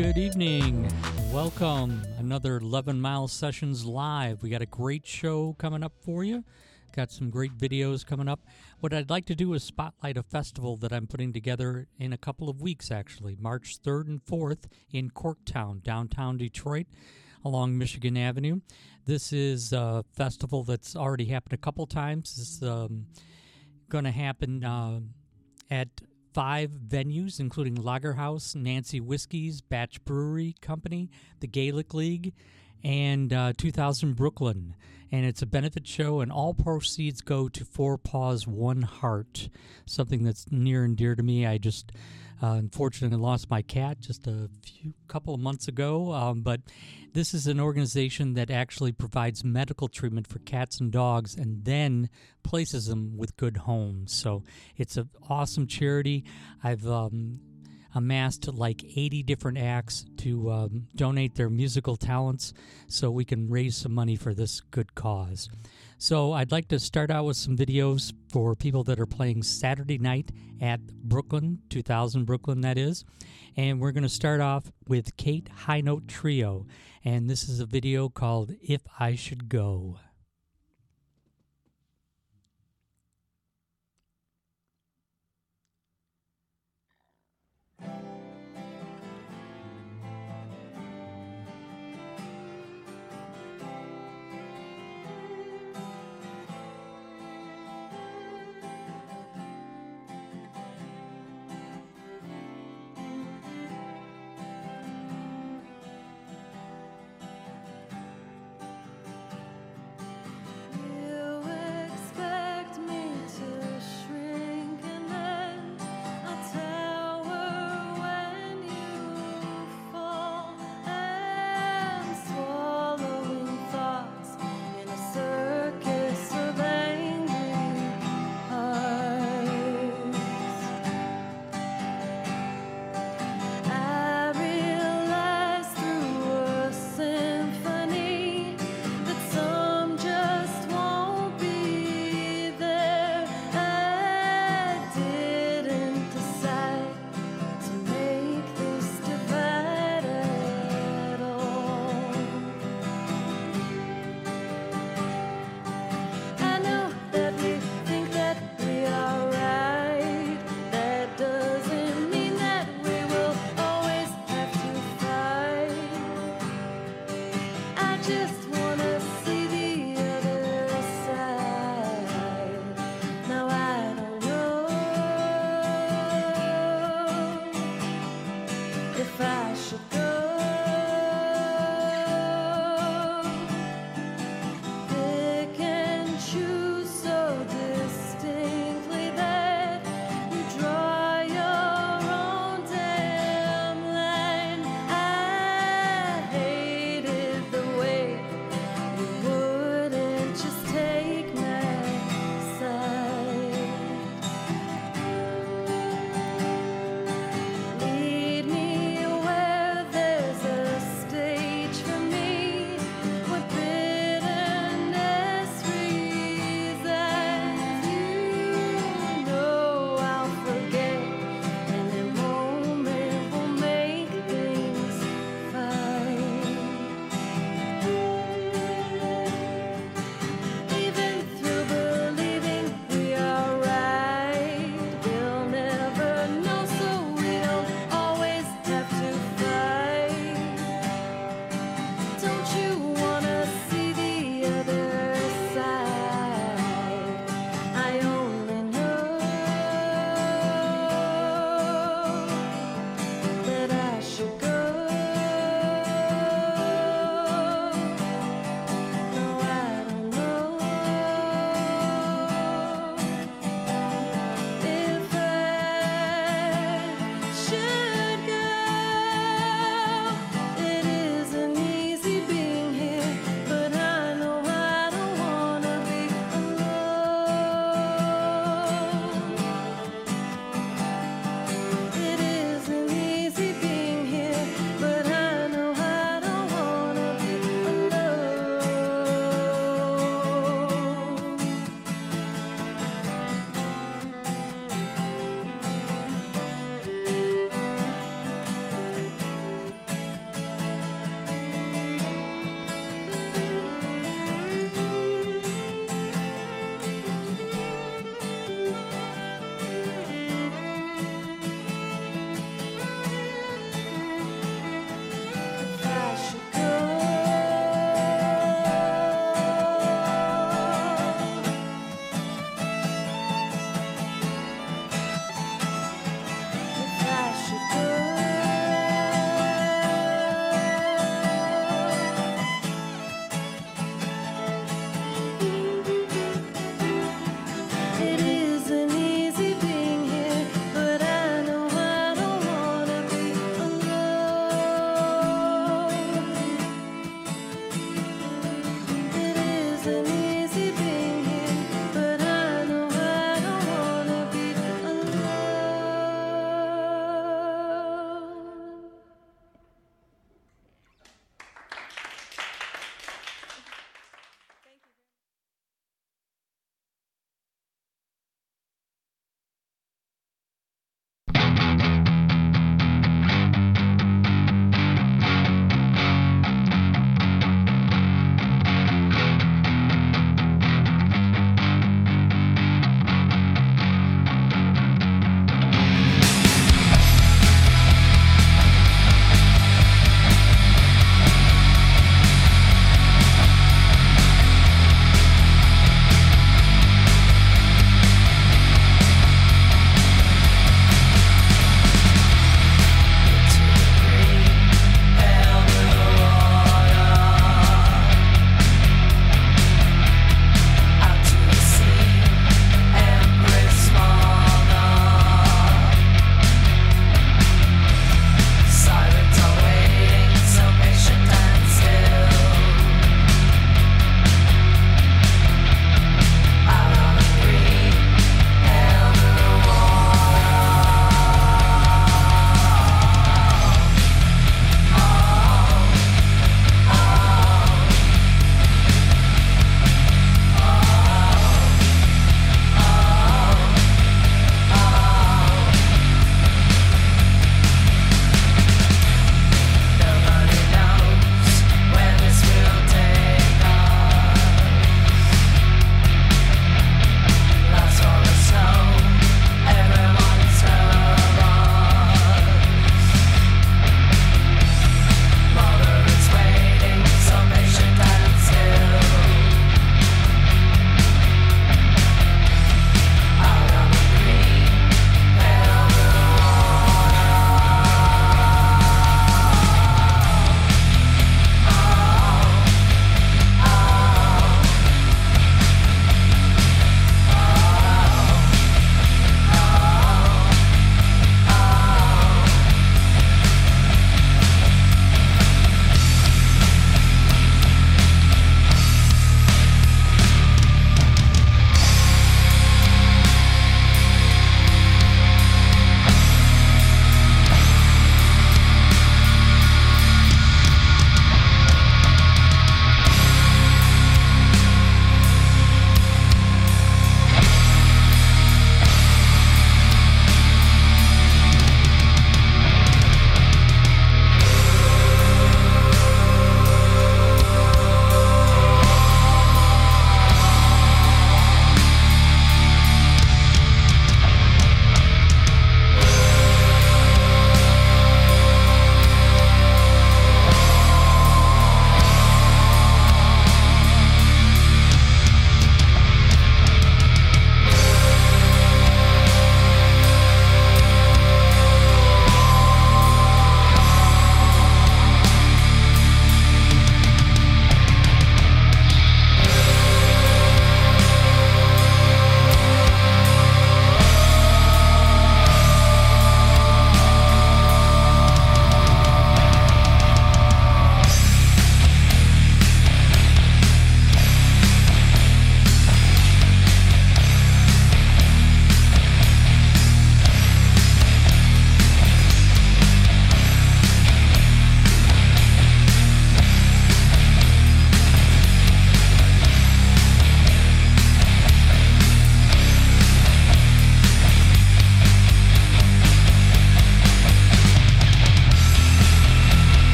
Good evening. Welcome. Another 11 Mile Sessions live. We got a great show coming up for you. Got some great videos coming up. What I'd like to do is spotlight a festival that I'm putting together in a couple of weeks, actually, March 3rd and 4th in Corktown, downtown Detroit, along Michigan Avenue. This is a festival that's already happened a couple times. It's um, going to happen uh, at five venues, including Lager House, Nancy Whiskey's, Batch Brewery Company, the Gaelic League, and uh, 2000 Brooklyn. And it's a benefit show, and all proceeds go to Four Paws One Heart, something that's near and dear to me. I just uh, unfortunately lost my cat just a few couple of months ago, um, but this is an organization that actually provides medical treatment for cats and dogs, and then places them with good homes. So it's an awesome charity. I've um, amassed like 80 different acts to um, donate their musical talents so we can raise some money for this good cause. So I'd like to start out with some videos for people that are playing Saturday night at Brooklyn, 2000 Brooklyn, that is. And we're going to start off with Kate High Note Trio. And this is a video called If I Should Go.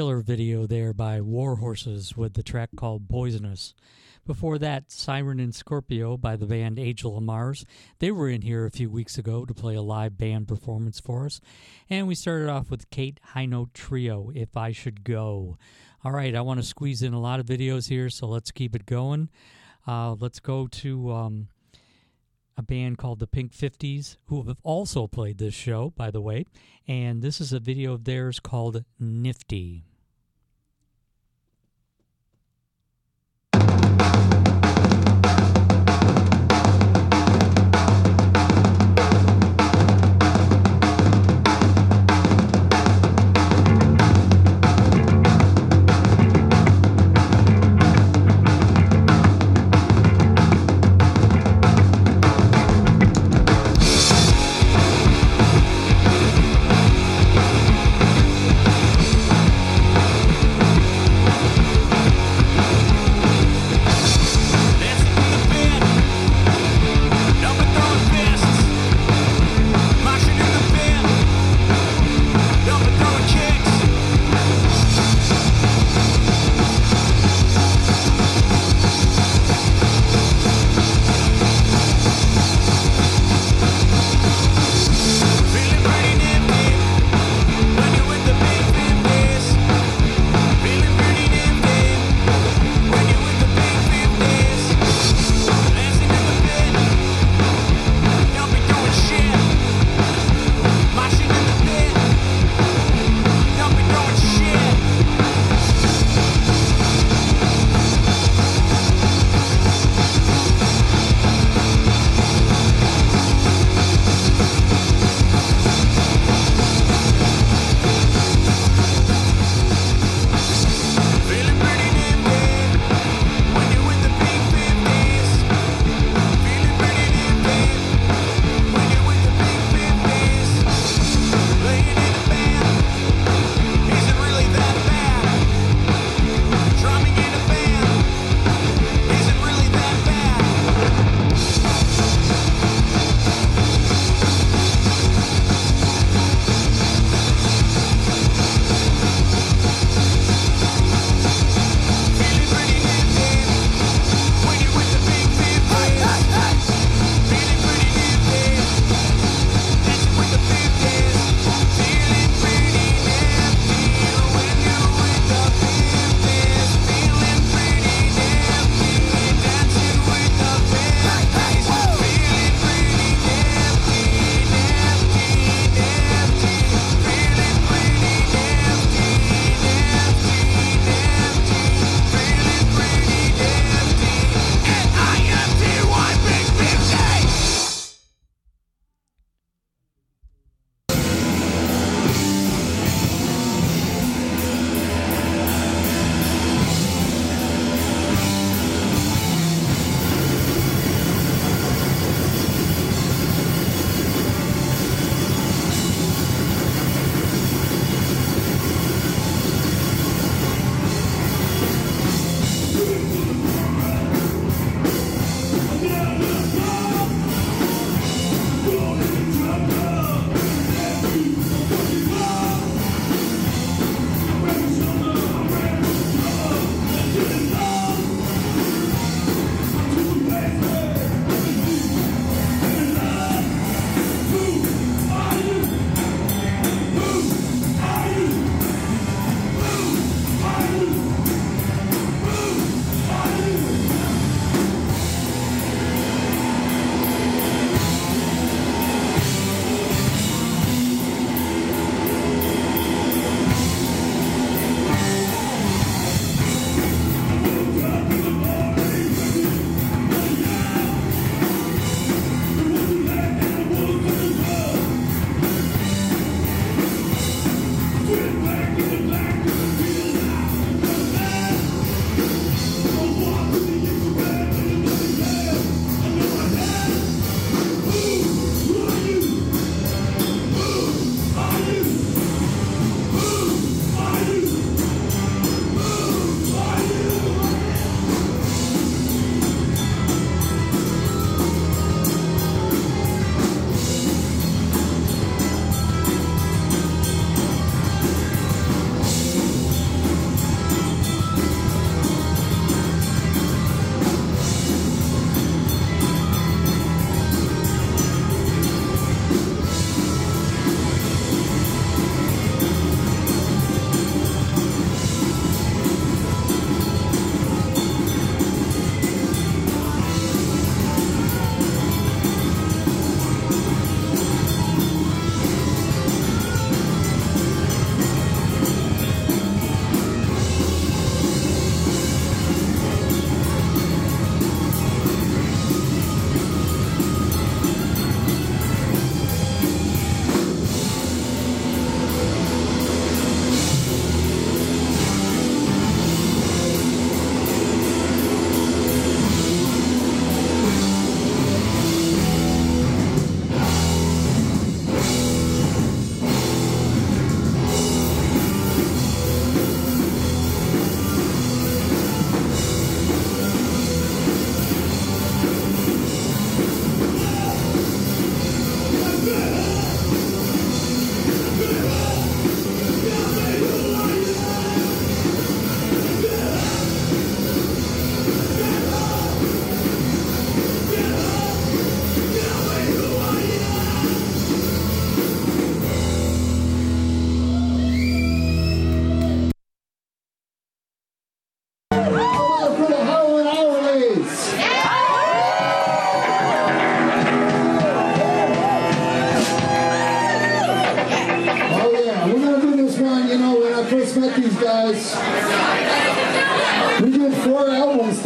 Killer video there by War Horses with the track called Poisonous. Before that, Siren and Scorpio by the band Angel of Mars. They were in here a few weeks ago to play a live band performance for us. And we started off with Kate High Note Trio, If I Should Go. All right, I want to squeeze in a lot of videos here, so let's keep it going. Uh, let's go to um, a band called the Pink 50s, who have also played this show, by the way. And this is a video of theirs called Nifty.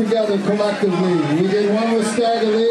Together collectively. We did one with Stagger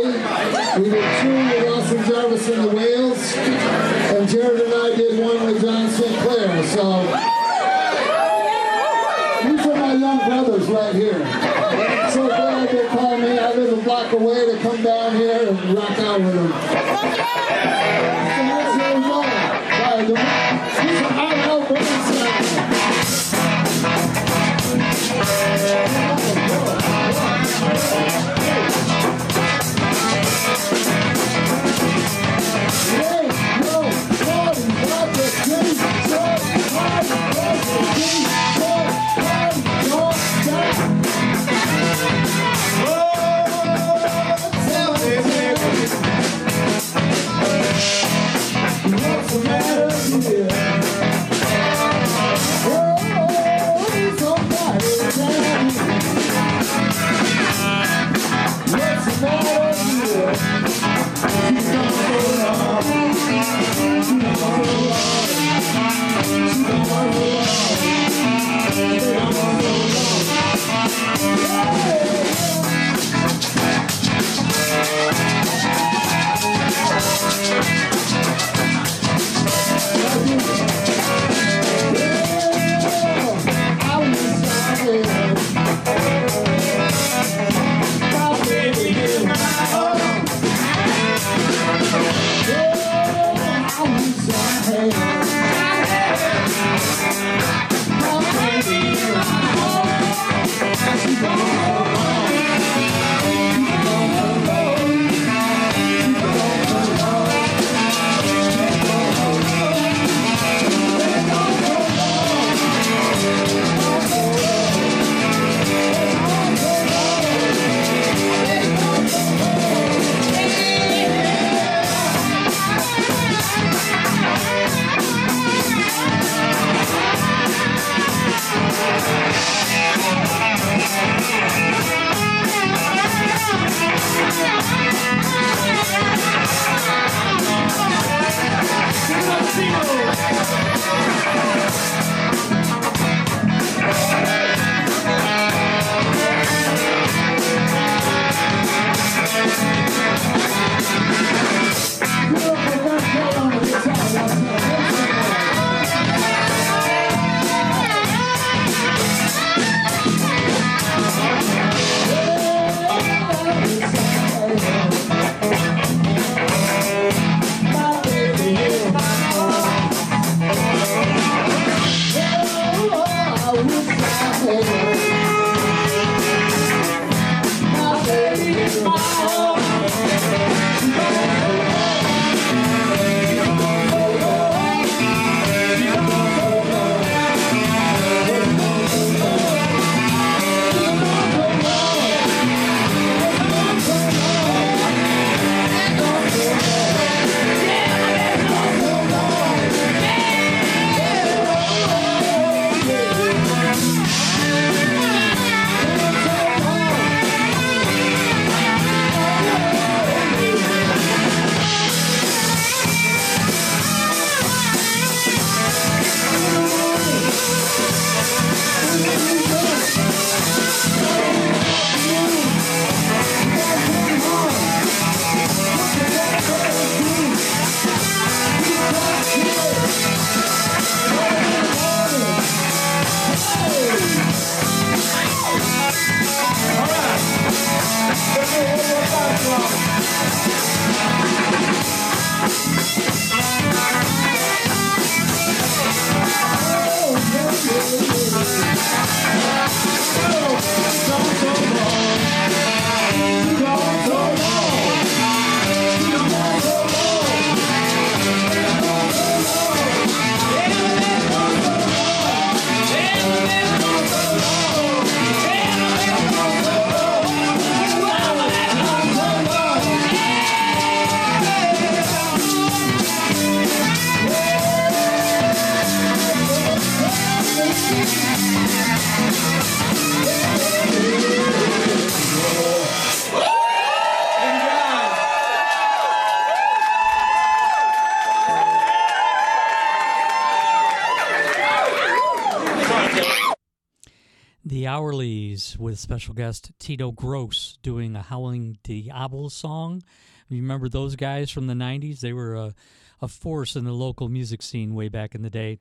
The Hourlies with special guest Tino Gross doing a Howling Diablo song. You remember those guys from the 90s? They were a, a force in the local music scene way back in the day.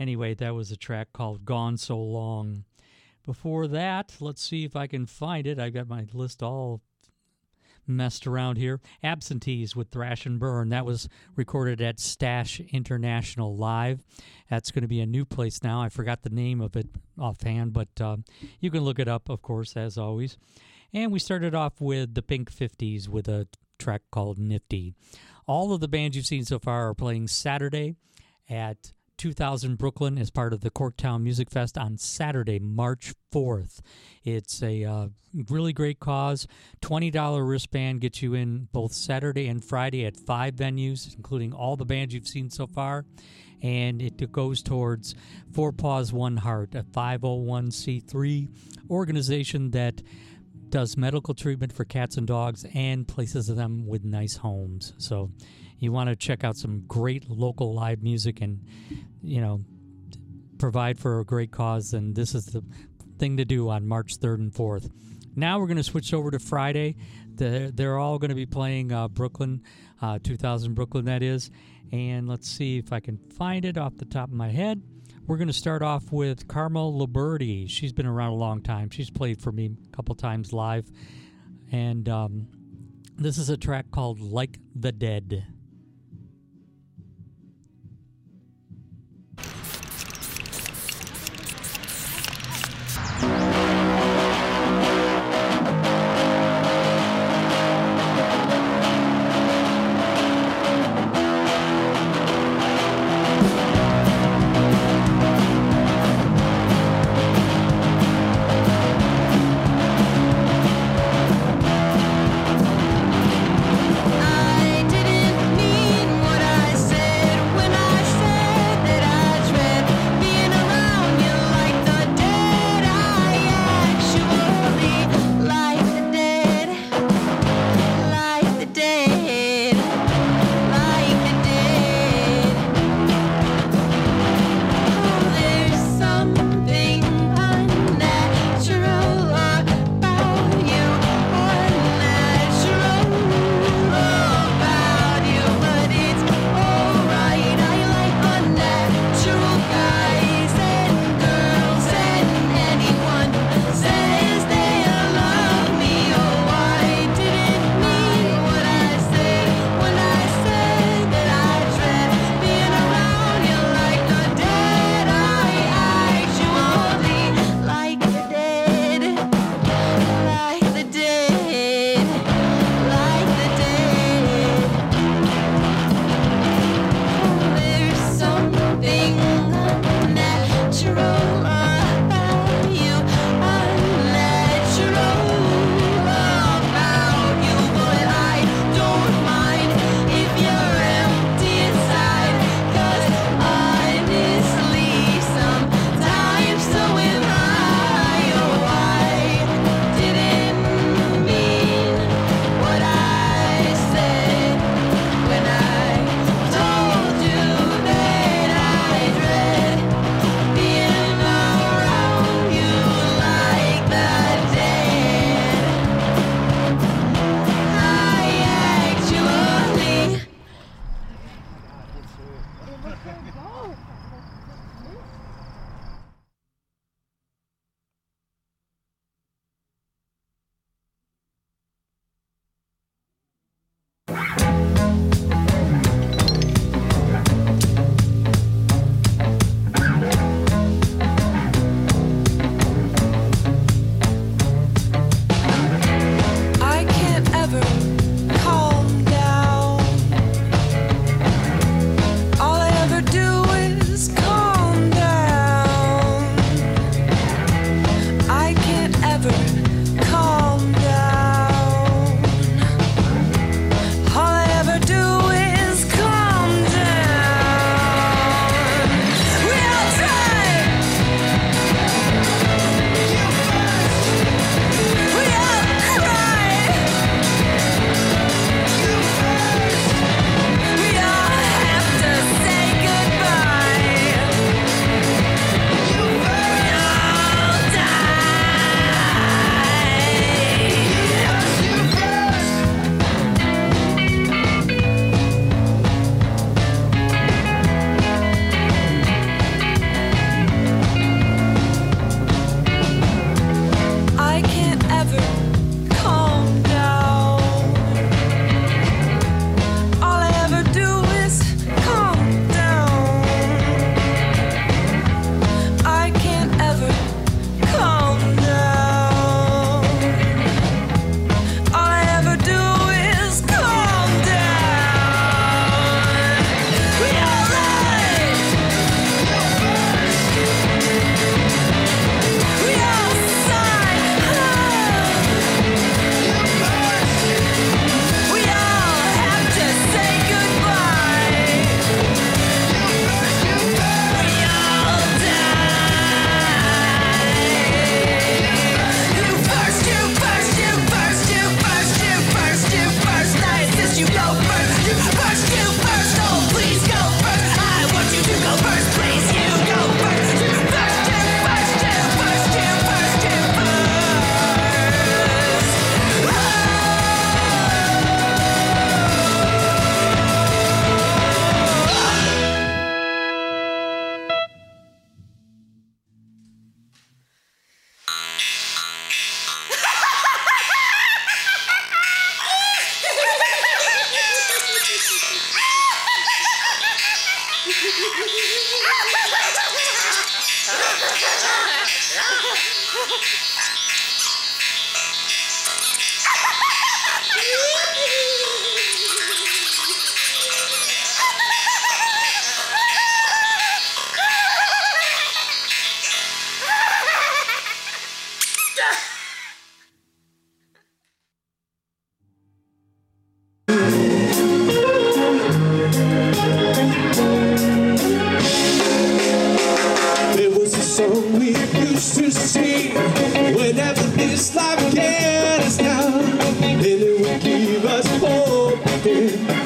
Anyway, that was a track called Gone So Long. Before that, let's see if I can find it. I've got my list all messed around here. Absentees with Thrash and Burn. That was recorded at Stash International Live. That's going to be a new place now. I forgot the name of it offhand, but uh, you can look it up, of course, as always. And we started off with the Pink 50s with a track called Nifty. All of the bands you've seen so far are playing Saturday at 2000 Brooklyn as part of the Corktown Music Fest on Saturday, March 4th. It's a uh, really great cause. $20 wristband gets you in both Saturday and Friday at five venues, including all the bands you've seen so far. And it goes towards Four Paws One Heart, a 501c3 organization that does medical treatment for cats and dogs and places them with nice homes. So you want to check out some great local live music and you know provide for a great cause and this is the thing to do on march 3rd and 4th now we're going to switch over to friday. They're, they're all going to be playing uh, brooklyn uh, 2000 brooklyn that is. And let's see if i can find it off the top of my head. We're going to start off with carmel liberty. She's been around a long time. She's played for me a couple times live. And um, this is a track called like the dead give us hope again.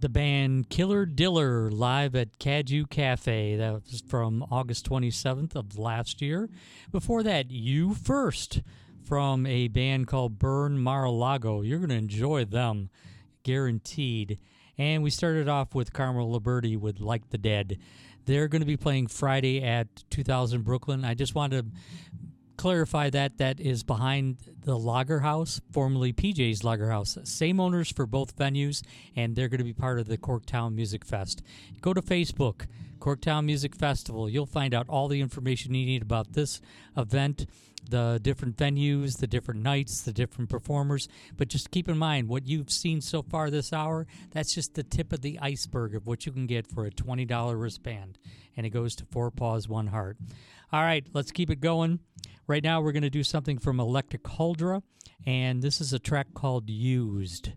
the band Killer Diller live at Cadu Cafe. That was from August 27th of last year. Before that, You First from a band called Burn Mar-a-Lago. You're going to enjoy them, guaranteed. And we started off with Carmel Liberty with Like the Dead. They're going to be playing Friday at 2000 Brooklyn. I just wanted to clarify that that is behind the Lager House, formerly PJ's Lager House. Same owners for both venues, and they're going to be part of the Corktown Music Fest. Go to Facebook, Corktown Music Festival. You'll find out all the information you need about this event, the different venues, the different nights, the different performers. But just keep in mind what you've seen so far this hour, that's just the tip of the iceberg of what you can get for a $20 wristband. And it goes to Four Paws, One Heart. All right, let's keep it going. Right now, we're going to do something from Electric Huldra, and this is a track called. Used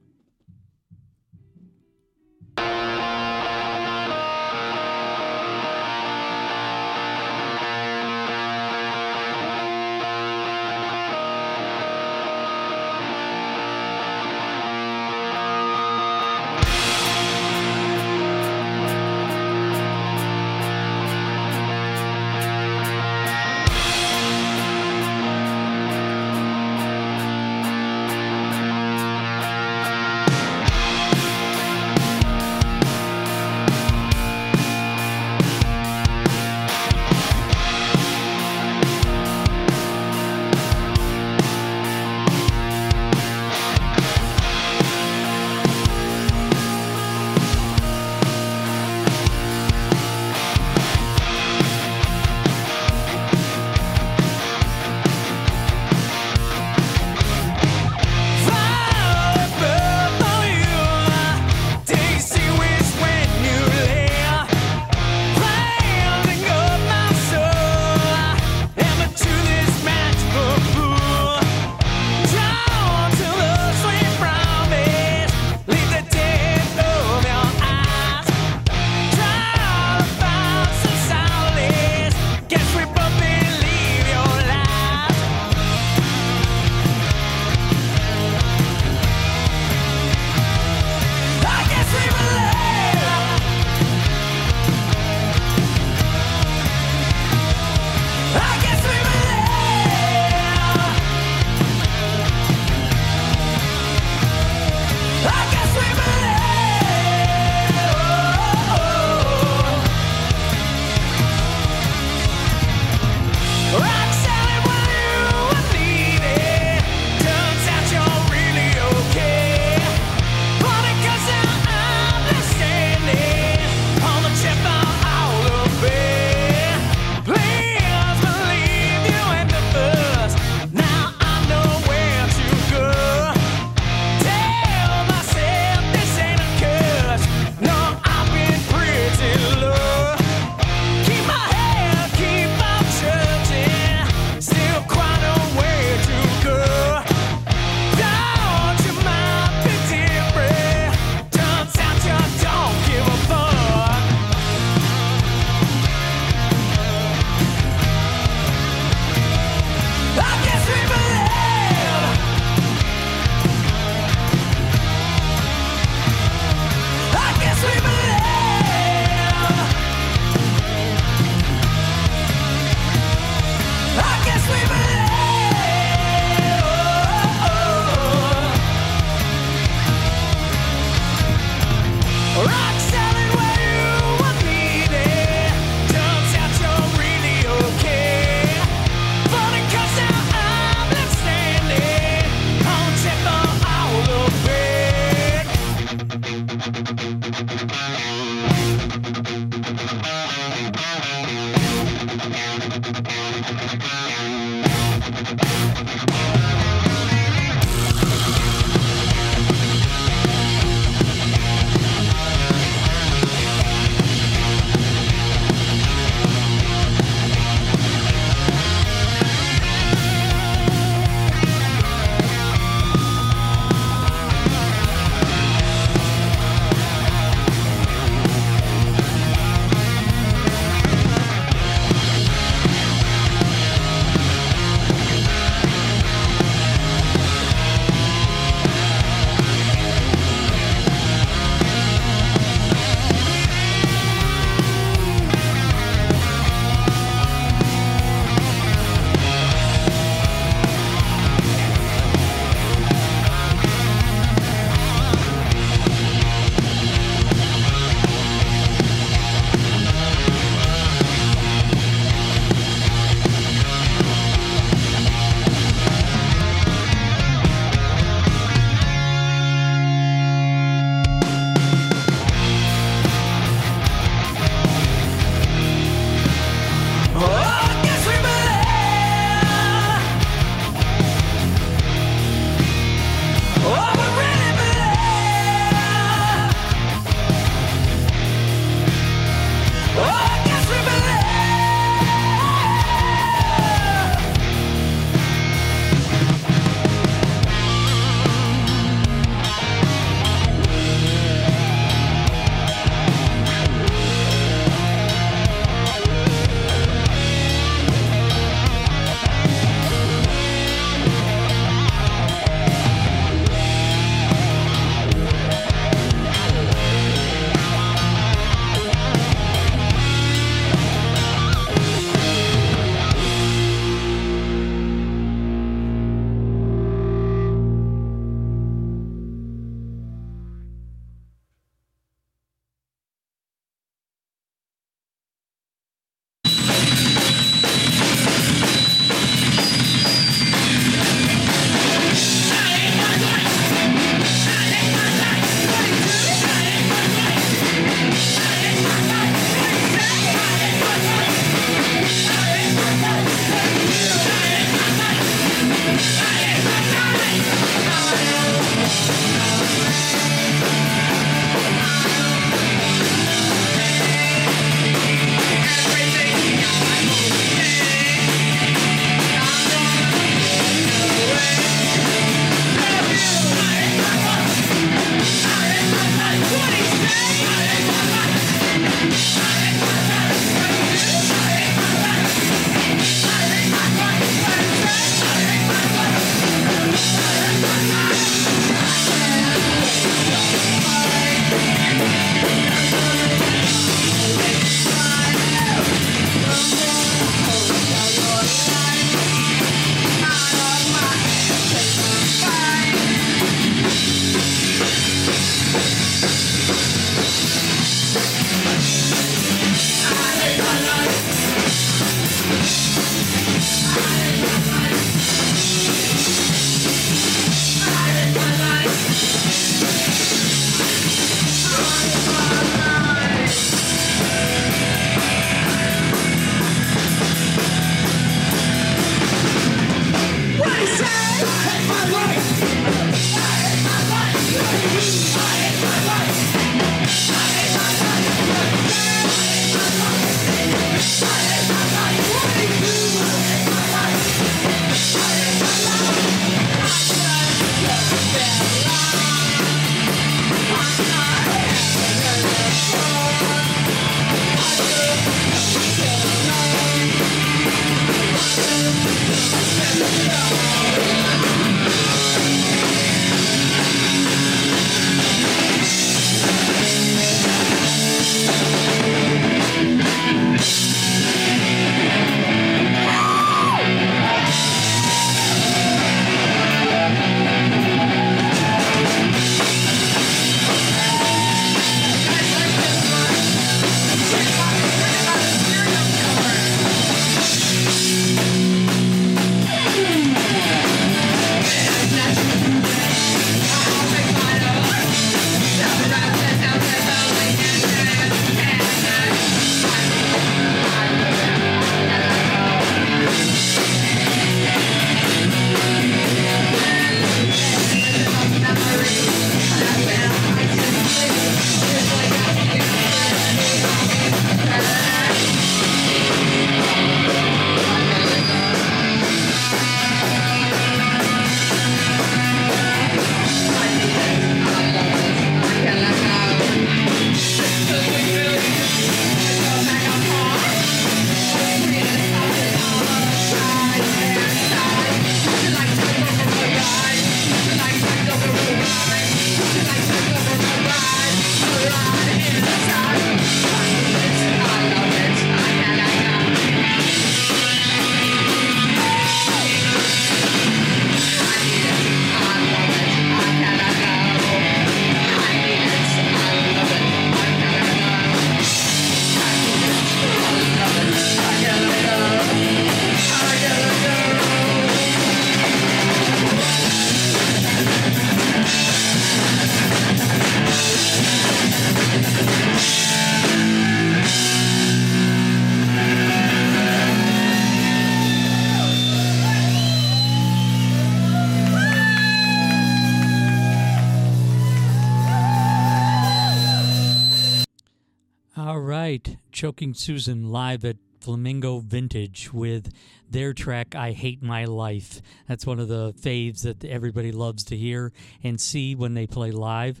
Choking Susan live at Flamingo Vintage with their track I Hate My Life. That's one of the faves that everybody loves to hear and see when they play live.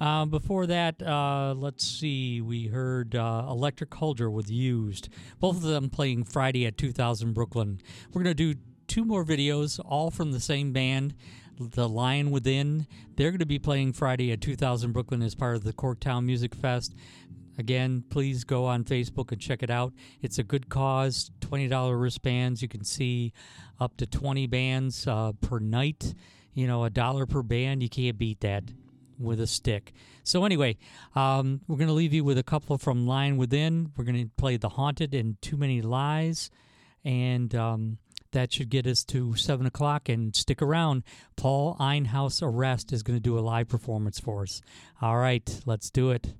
Uh, before that, uh, let's see, we heard uh, Electric Hulger with Used. Both of them playing Friday at 2000 Brooklyn. We're going to do two more videos, all from the same band. The Lion Within, they're going to be playing Friday at 2000 Brooklyn as part of the Corktown Music Fest. Again, please go on Facebook and check it out. It's a good cause. $20 wristbands. You can see up to 20 bands uh, per night. You know, a dollar per band. You can't beat that with a stick. So, anyway, um, we're going to leave you with a couple from Lion Within. We're going to play The Haunted and Too Many Lies. And um, that should get us to 7 o'clock. And stick around. Paul Einhaus Arrest is going to do a live performance for us. All right, let's do it.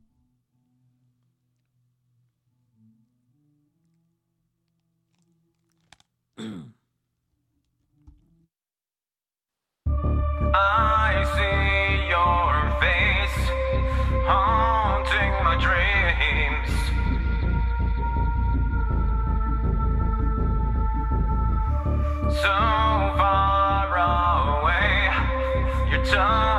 I see your face haunting my dreams. So far away, your touch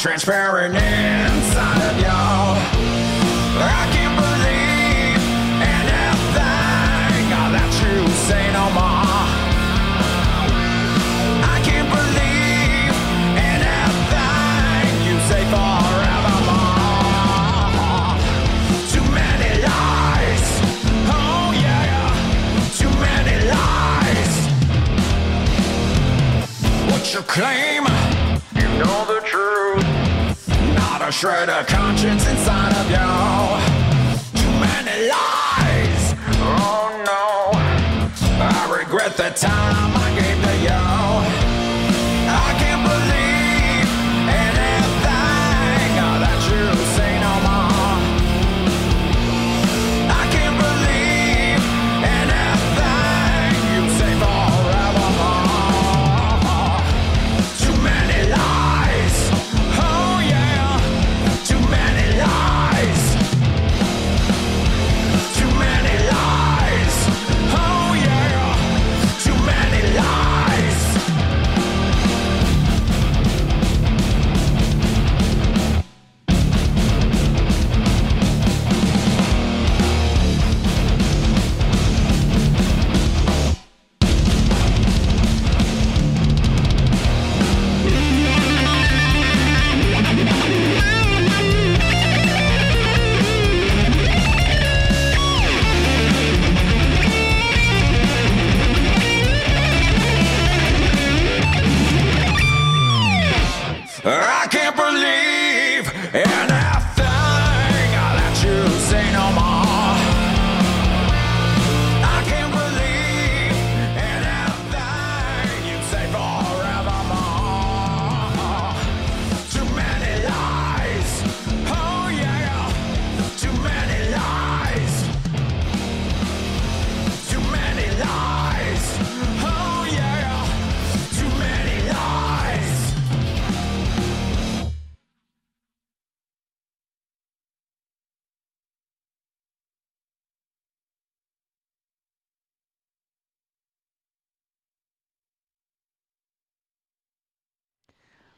transparent inside of y'all. I can't believe anything that you say no more. I can't believe anything you say forevermore. Too many lies. Oh yeah, too many lies. What's your claim? A shred of conscience inside of you. Too many lies. Oh no. I regret the time I gave to you.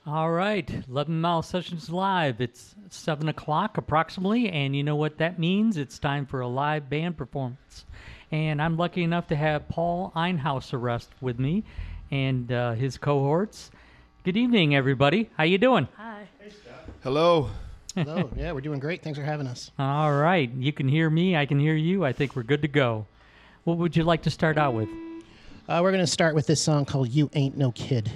All right, 11 Mile Sessions Live. It's 7 o'clock approximately, and you know what that means? It's time for a live band performance. And I'm lucky enough to have Paul Einhaus arrest with me and uh, his cohorts. Good evening, everybody. How you doing? Hi. Hello. Hello. yeah, we're doing great. Thanks for having us. All right, you can hear me. I can hear you. I think we're good to go. What would you like to start out with? Uh, we're going to start with this song called You Ain't No Kid.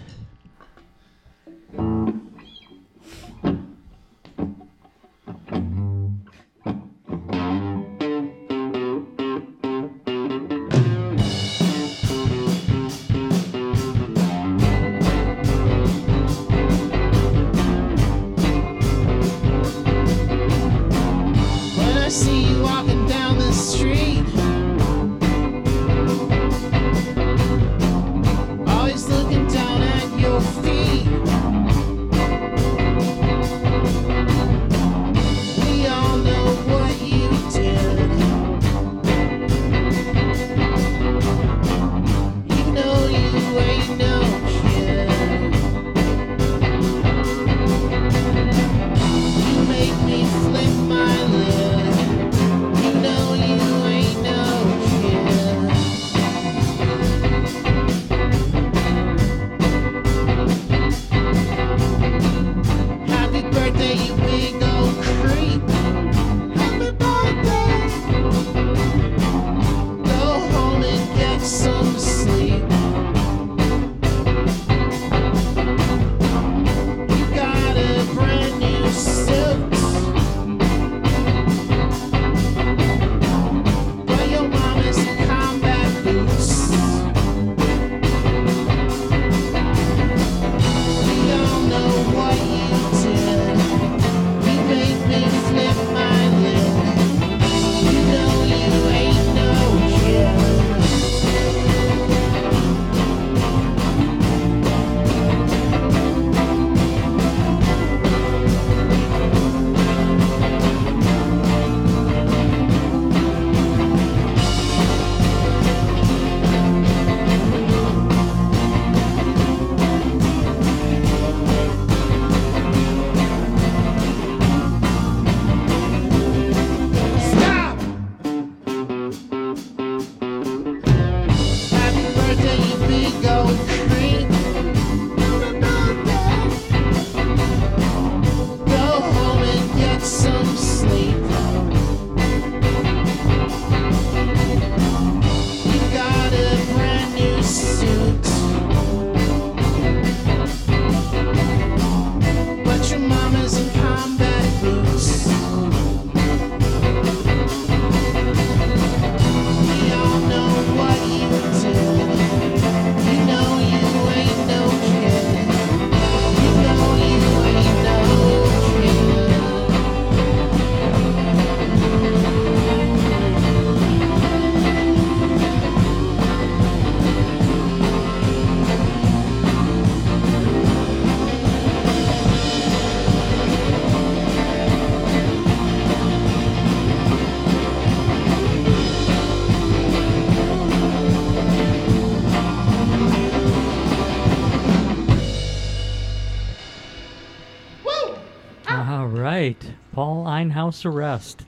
Paul Einhaus arrest.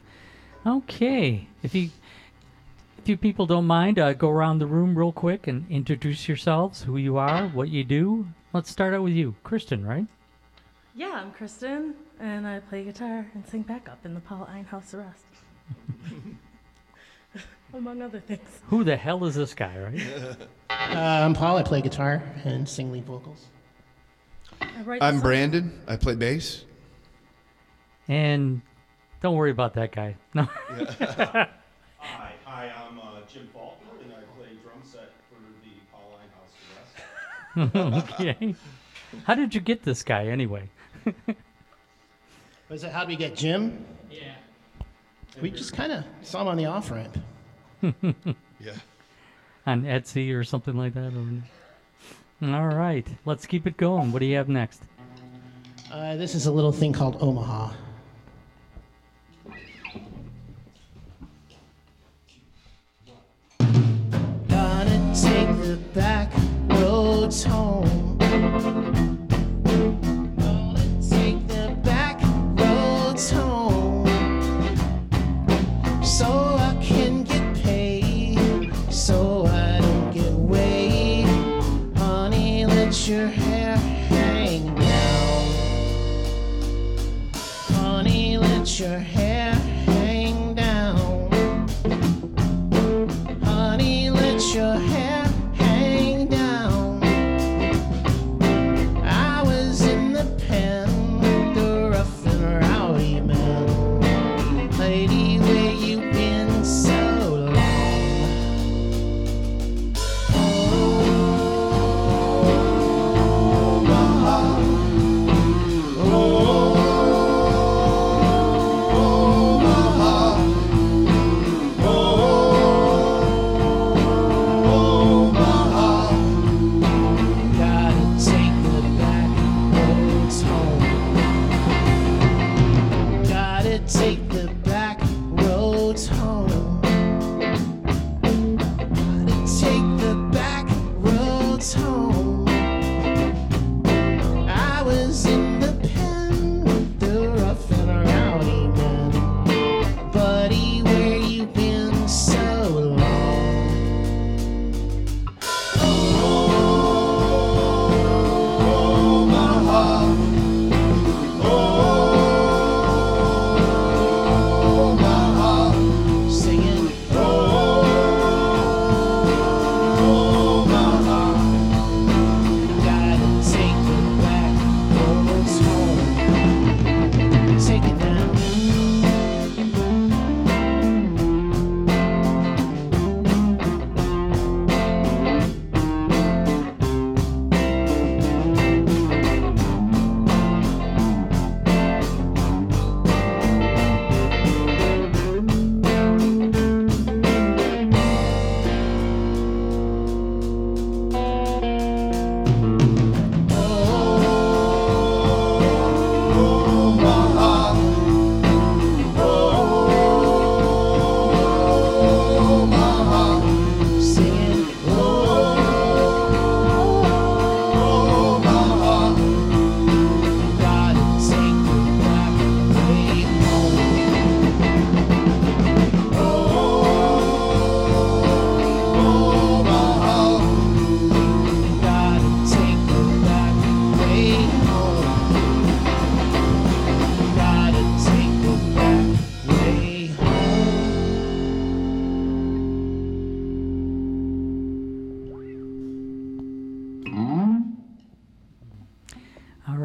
Okay, if you if you people don't mind, uh, go around the room real quick and introduce yourselves, who you are, what you do. Let's start out with you, Kristen. Right? Yeah, I'm Kristen, and I play guitar and sing backup in the Paul Einhaus Arrest. Among other things. Who the hell is this guy? Right? Uh, I'm Paul. I play guitar and sing lead vocals. I write I'm songs- Brandon. I play bass. And don't worry about that guy. No. Hi, hi, I'm uh, Jim Faulkner, and I play drum set for the Paul Einhaus Arrest. okay. How did you get this guy anyway? Was it how do we get Jim? Yeah. We just kind of saw him on the off ramp. Yeah. On Etsy or something like that. Or... All right, let's keep it going. What do you have next? Uh, this is a little thing called Omaha. Take the back roads home. So I can get paid. So I don't get weighed. Honey, let your hair hang down. Honey, let your hair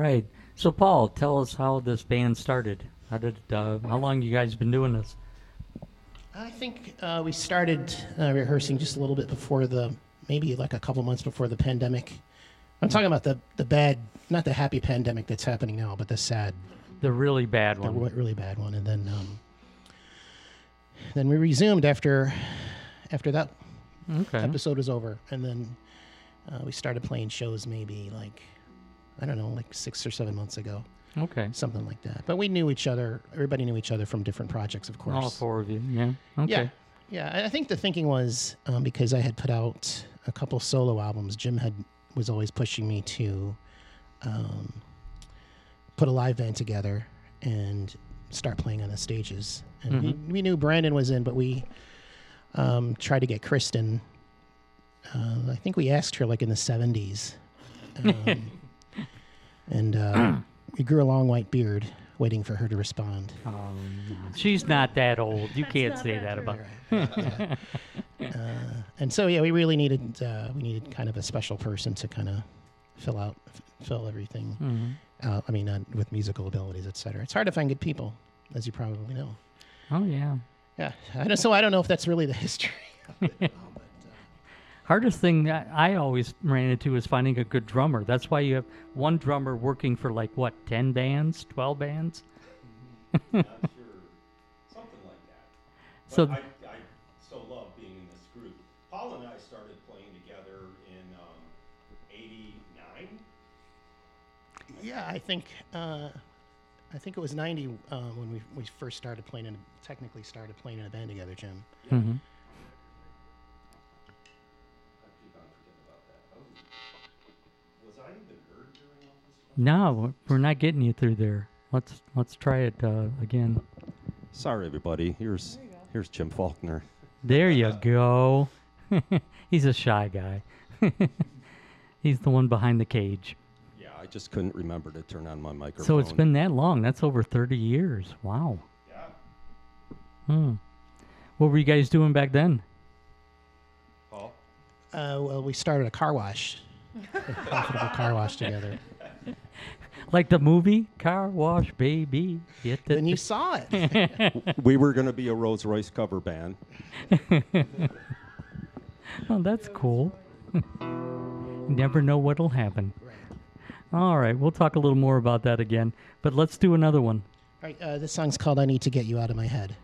right. So, Paul, tell us how this band started. How did? Uh, how long you guys been doing this? I think uh, we started uh, rehearsing just a little bit before the, maybe like a couple months before the pandemic. I'm talking about the the bad, not the happy pandemic that's happening now, but the sad, The really bad one. the really bad one. And then, um, then we resumed after, after that Okay. episode was over, and then uh, we started playing shows maybe like, I don't know, like six or seven months ago, Okay. something like that. But we knew each other. Everybody knew each other from different projects, of course. All four of you. Yeah. Okay. Yeah, yeah. I- think the thinking was um, because I had put out a couple solo albums. Jim had was always pushing me to um, put a live band together, and start playing on the stages. And we, we knew Brandon was in, but we um, tried to get Kristen. Uh, I think we asked her like in the 70s. Um, and uh, we grew a long white beard waiting for her to respond. She's not that old. You can't say that that about. And so, yeah, we really needed uh, we needed kind of a special person to kind of fill out, f- fill everything Mm-hmm. out. I mean, uh, with musical abilities, etc. It's hard to find good people, as you probably know. Oh yeah. Yeah, I don't, so I don't know if that's really the history. Hardest thing that I always ran into is finding a good drummer. That's why you have one drummer working for like what, ten bands, twelve bands. Not sure. Something like that. But So- I, I still love being in this group. Paul and I started playing together in um, 89. yeah, I think uh, I think it was '90 uh, when we we first started playing in technically started playing in a band together, Jim. Mm-hmm. I keep on forgetting about that. Oh, was I even heard during all this? No, we're not getting you through there. Let's let's try it uh, again. Sorry, everybody. Here's here's Jim Faulkner. There you go. He's a shy guy. He's the one behind the cage. Yeah, I just couldn't remember to turn on my microphone. So it's been that long. That's over 30 years. Wow. Yeah. Hmm. What were you guys doing back then? Paul? Uh, well, we started a car wash, a profitable car wash together, Like the movie Car Wash Baby. Get the and you saw it. we were going to be a Rolls Royce cover band. Oh, that's cool. Never know what'll happen. All right, we'll talk a little more about that again, but let's do another one. All right, uh, this song's called "I Need to Get You Out of My Head."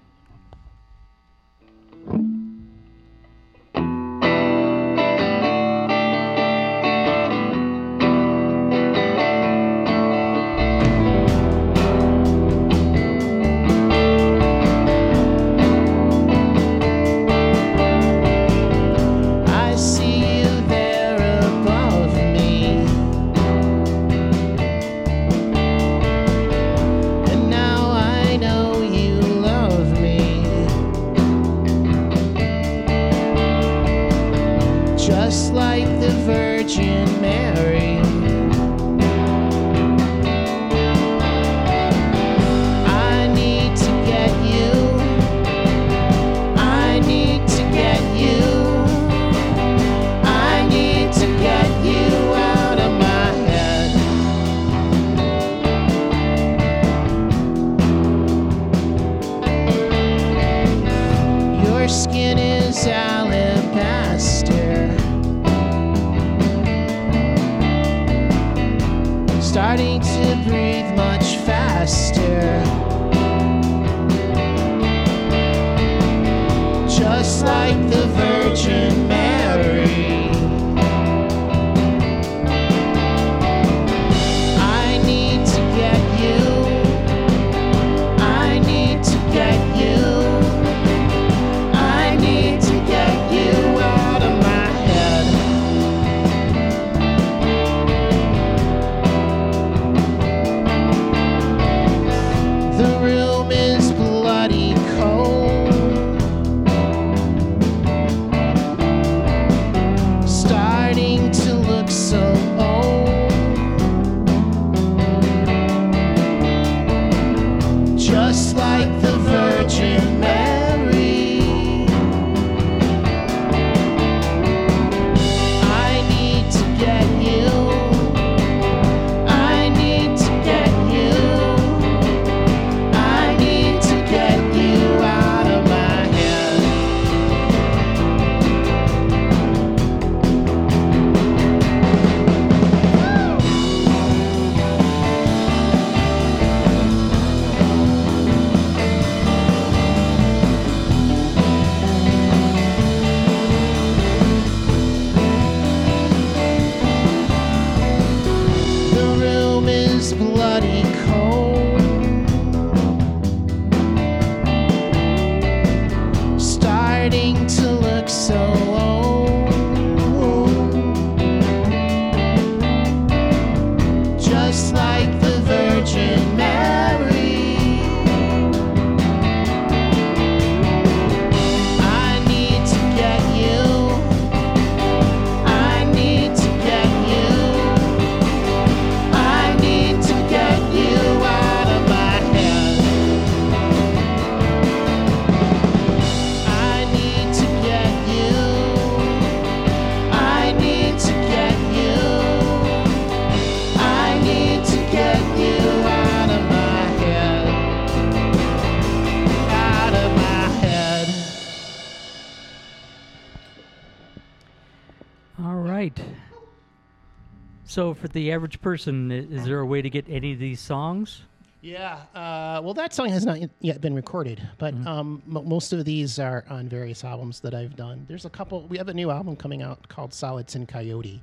So, for the average person, is there a way to get any of these songs? Yeah. Uh, well, that song has not yet been recorded, but um, m- most of these are on various albums that I've done. There's a couple. We have a new album coming out called Solid Tin Coyote.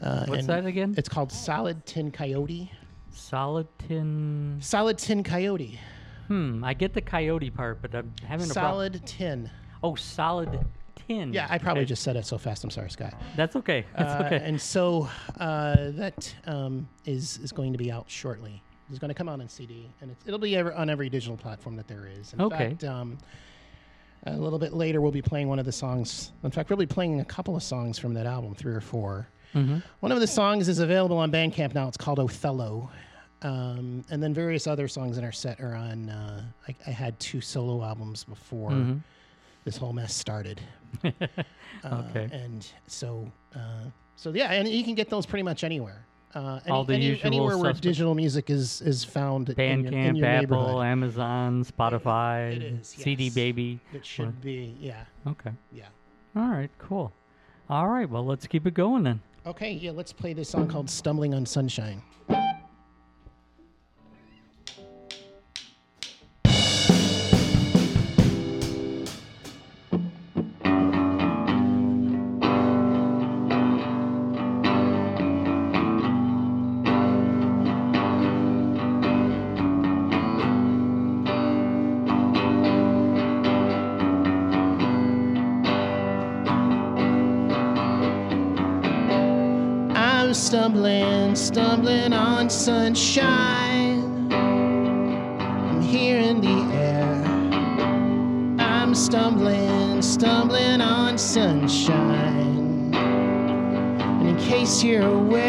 Uh, What's that again? It's called Solid Tin Coyote. Solid Tin. Solid Tin Coyote. Hmm. I get the coyote part, but I'm having a problem. Solid Tin. Oh, solid tin. Yeah, I probably Okay. just said it so fast. I'm sorry, Scott. That's okay. That's Uh, okay. And so uh, that um, is is going to be out shortly. It's going to come out on CD, and it's, it'll be ever, on every digital platform that there is. In Okay. fact, um, a little bit later, we'll be playing one of the songs. In fact, we'll be playing a couple of songs from that album, three or 4 Mhm. One of the songs is available on Bandcamp now. It's called Othello. Um, and then various other songs in our set are on. Uh, I, I had two solo albums before Mhm. this whole mess started. Okay. And so, uh, so yeah, and you can get those pretty much anywhere. Uh, All the usual anywhere where digital music is is found in your, in Bandcamp, Apple. Amazon, Spotify, It is, CD. Baby. It should be, yeah, Okay. yeah. All right. Cool. All right. Well, let's keep it going then. Okay, yeah. Let's play this song called "Stumbling on Sunshine." Sunshine. I'm here in the air. I'm stumbling, stumbling on sunshine. And in case you're aware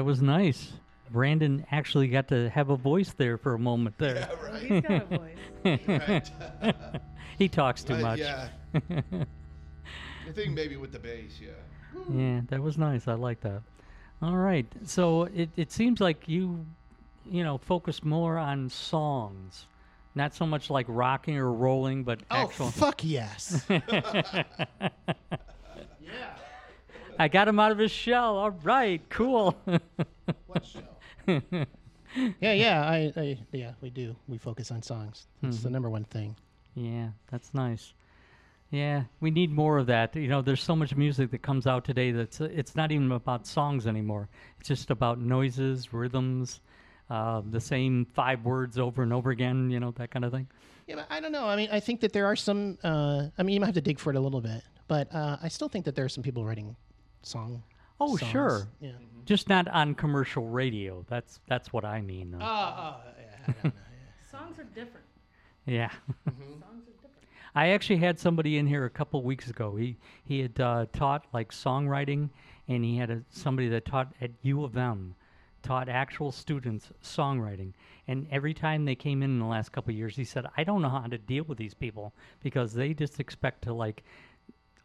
that was nice. Brandon actually got to have a voice there for a moment there. Oh, he's got a voice. Right. he talks too Uh, much. yeah. I think maybe with the bass, yeah. Yeah, that was nice. I like that. All right. So it, it seems like you, you know, focus more on songs, not so much like rocking or rolling, but Oh, actual. fuck yes. I got him out of his shell. All right, cool. what shell? yeah, yeah, I, I, yeah, we do. We focus on songs. It's the Mhm. number one thing. Yeah, that's nice. Yeah, we need more of that. You know, there's so much music that comes out today that's it's not even about songs anymore. It's just about noises, rhythms, uh, the same five words over and over again. You know, that kind of thing. Yeah, but I don't know. I mean, I think that there are some. Uh, I mean, you might have to dig for it a little bit, but uh, I still think that there are some people writing song. Oh, songs. sure. Yeah. Mm-hmm. Just not on commercial radio. That's that's what I mean. Though. Oh, oh, yeah, I don't know. Songs are different. Yeah. Mm-hmm. Songs are different. I actually had somebody in here a couple weeks ago. He he had uh, taught like songwriting, and he had a, somebody that taught at U of M, taught actual students songwriting. And every time they came in in the last couple of years, he said, "I don't know how to deal with these people because they just expect to like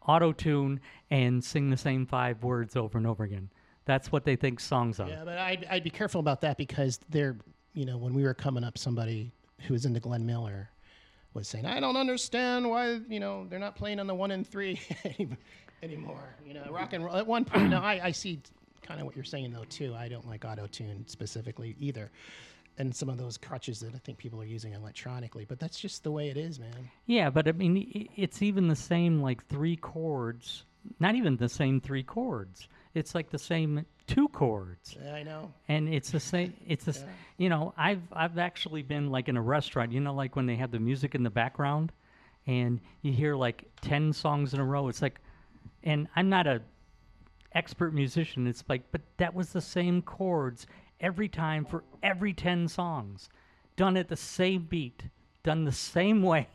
auto tune and sing the same five words over and over again. That's what they think songs are." Yeah, but I'd, I'd be careful about that because they're, you know, when we were coming up, somebody who was into Glenn Miller was saying, I don't understand why, you know, they're not playing on the one and three anymore. You know, rock and roll. At one point, no, I, I see kind of what you're saying, though, too. I don't like auto tune specifically either. And some of those crutches that I think people are using electronically, but that's just the way it is, man. Yeah, but I mean, it's even the same like three chords. Not even the same three chords. It's like the same two chords. Yeah, I know. And it's the same. It's the. s You know, I've I've actually been like in a restaurant. You know, like when they have the music in the background, and you hear like ten songs in a row. It's like, and I'm not a expert musician. It's like, but that was the same chords every time for every ten songs, done at the same beat, done the same way.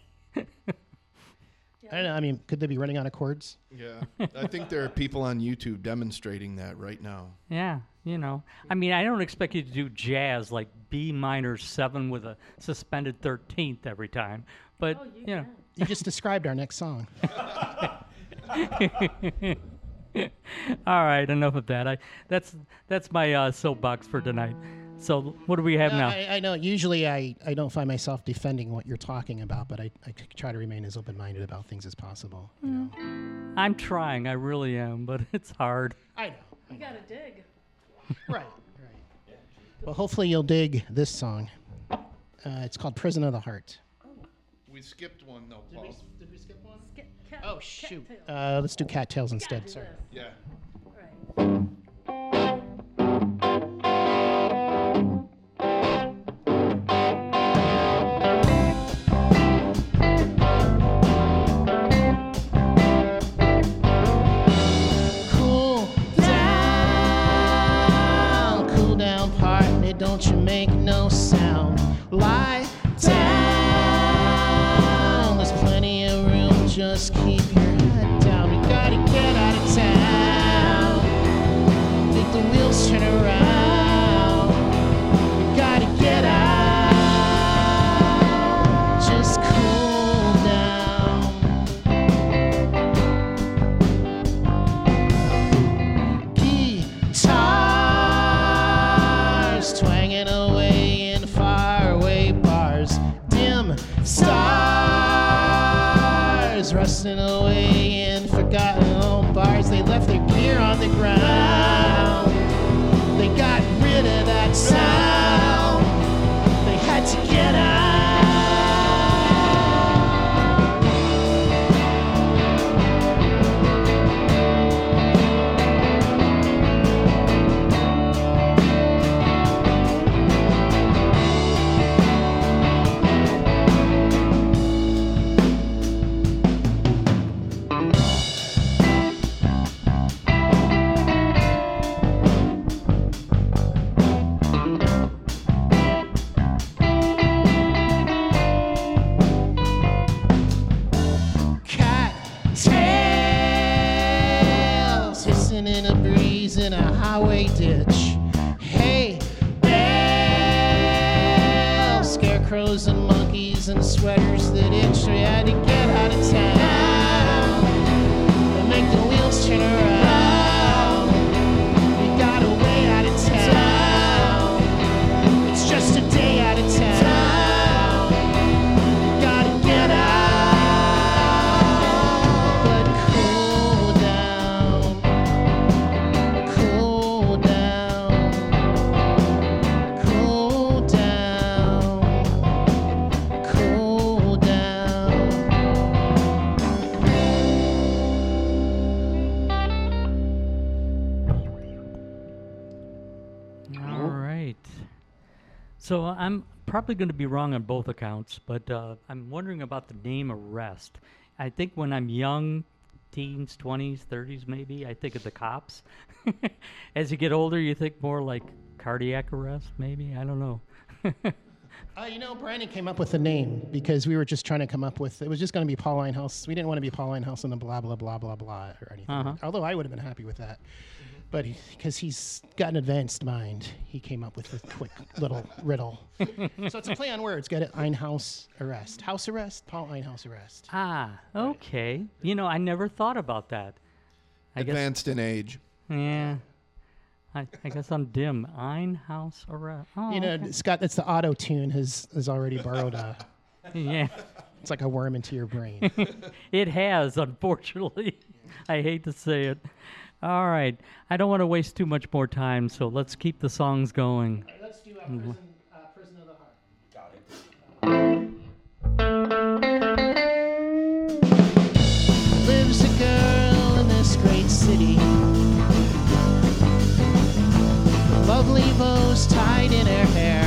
I don't know. I mean, could they be running out of chords? Yeah. I think there are people on YouTube demonstrating that right now. Yeah, you know. I mean, I don't expect you to do jazz like B minor seven with a suspended thirteenth every time, but oh, you, know. You just described our next song. All right, enough of that. I that's that's my uh, soapbox for tonight. So what do we have No, now? I, I know. Usually, I, I don't find myself defending what you're talking about, but I, I try to remain as open minded about things as possible. You know. I'm trying, I really am, but it's hard. I know. You gotta dig. Right, right. Well, hopefully, you'll dig this song. Uh, it's called "Prison of the Heart." We skipped one though, Paul. Did we skip one? Skip, cat, Oh shoot! Uh, let's do "Cattails" instead. Sorry. Yeah. Cool down, cool down, partner. Don't you make no sound. Lie gear on the ground. Ditch. Hey, Belle! Scarecrows and monkeys and sweaters that itch. We had to get out of town and make the wheels turn around. So I'm probably going to be wrong on both accounts, but uh, I'm wondering about the name arrest. I think when I'm young, teens, 20s, 30s, maybe, I think of the cops. As you get older, you think more like cardiac arrest, maybe. I don't know. Uh, you know, Brandon came up with the name because we were just trying to come up with. It was just going to be Paul Einhaus. We didn't want to be Paul Einhaus and the blah blah blah blah blah or anything. Uh-huh. Although I would have been happy with that, but because he's got an advanced mind, he came up with a quick little riddle. so it's a play on words. Get it? Einhaus arrest, house arrest, Paul Einhaus arrest. ah, okay. You know, I never thought about that. I Advanced in age. Yeah. I, I guess I'm dim. Einhaus arrest. Oh, you know, okay. Scott, that's the auto tune has has already borrowed a. Yeah. It's like a worm into your brain. it has, unfortunately. I hate to say it. All right. I don't want to waste too much more time, so let's keep the songs going. Let's do Mhm. prison, uh, prison of the heart. Got it. Lives a girl in this great city. Lovely bows tied in her hair.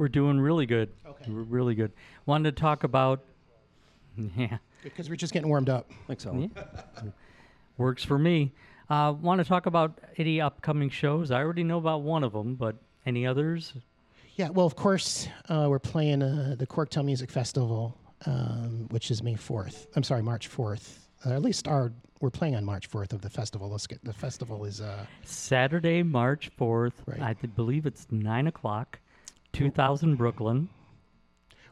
We're doing really good. Okay. We're really good. Wanted to talk about. Yeah. Because we're just getting warmed up. Thanks, Yeah. Alan. Works for me. Uh, Want to talk about any upcoming shows? I already know about one of them, but any others? Yeah, well, of course, uh, we're playing uh, the Corktown Music Festival, um, which is May 4th. I'm sorry, March 4th. Uh, at least our we're playing on March 4th of the festival. Let's get the festival is uh, Saturday, March 4th. Right. I th- believe it's 9 o'clock, 2000 Brooklyn.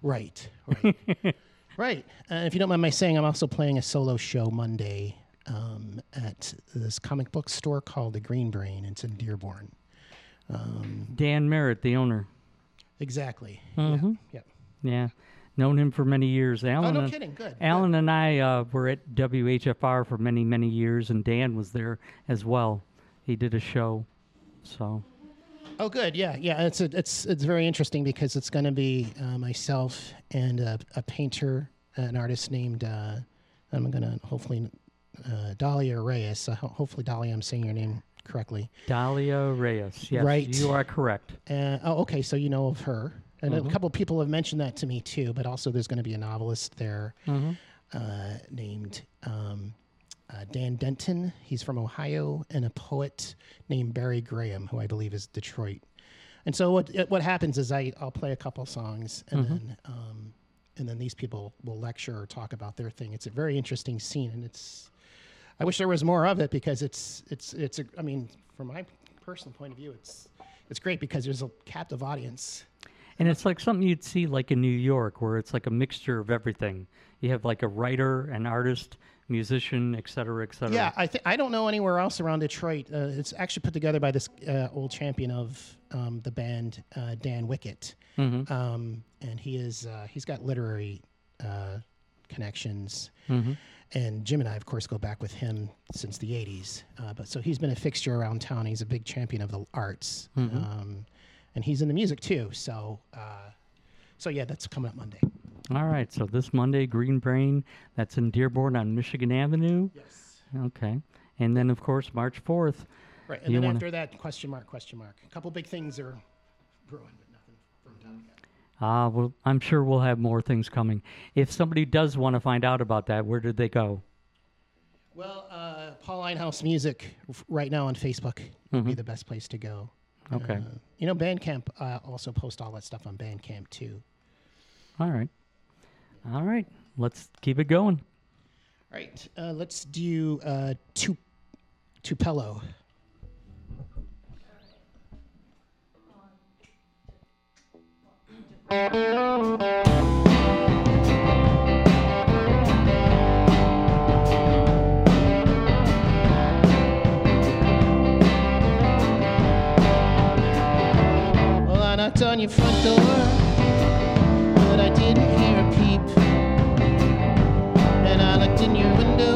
right, right. Right. Uh, if you don't mind my saying, I'm also playing a solo show Monday um, at this comic book store called the Green Brain. It's in Dearborn. Um, Dan Merritt, the owner. exactly. Mhm. Yeah. Yeah, known him for many years. Alan no and, kidding. Good, Alan and I uh, were at WHFR for many, many years, and Dan was there as well. He did a show, so Oh, good. Yeah, yeah. It's a, it's it's very interesting because it's going to be uh, myself and a, a painter, an artist named uh, I'm going to hopefully uh, Dahlia Reyes. Uh, ho- hopefully, Dahlia, I'm saying your name correctly. Dahlia Reyes. Yes, Right. you are correct. Uh, oh, okay. So you know of her, and Mhm. a couple people have mentioned that to me too. But also, there's going to be a novelist there Mhm. uh, named um, uh, Dan Denton. He's from Ohio, and a poet named Barry Graham, who I believe is Detroit. And so what what happens is I I'll play a couple songs, and Mhm. then um, and then these people will lecture or talk about their thing. It's a very interesting scene, and it's I wish there was more of it because it's it's it's a, I mean from my personal point of view, it's it's great because there's a captive audience. And it's like something you'd see like in New York, where it's like a mixture of everything. You have like a writer, an artist, musician, et cetera, et cetera. Yeah, I think I don't know anywhere else around Detroit. Uh, it's actually put together by this uh, old champion of um, the band, uh, Dan Wickett, Mhm. um, and he is uh, he's got literary uh, connections. Mhm. And Jim and I, of course, go back with him since the '80s. Uh, but so he's been a fixture around town. He's a big champion of the arts, Mhm. um, and he's in the music too. So, uh, so yeah, that's coming up Monday. All right. So this Monday, Green Brain, that's in Dearborn on Michigan Avenue. Yes. Okay. And then, of course, March 4th. Right, and then wanna- after that, question mark, question mark. A couple big things are brewing, but nothing firmed yet. Ah, well, I'm sure we'll have more things coming. If somebody does want to find out about that, where did they go? Well, uh, Paul Einhaus Music right now on Facebook would be Mhm. the best place to go. Okay. Uh, you know, Bandcamp uh, also post all that stuff on Bandcamp too. All right. All right. Let's keep it going. All right, uh, let's do uh, tu- Tupelo. Well, I knocked on your front door, but I didn't in your window,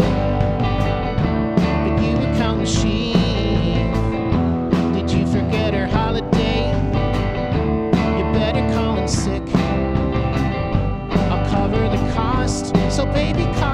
but you were counting sheep. Did you forget her holiday? You better sick. I'll cover the cost, so baby, call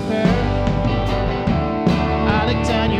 paper. I looked down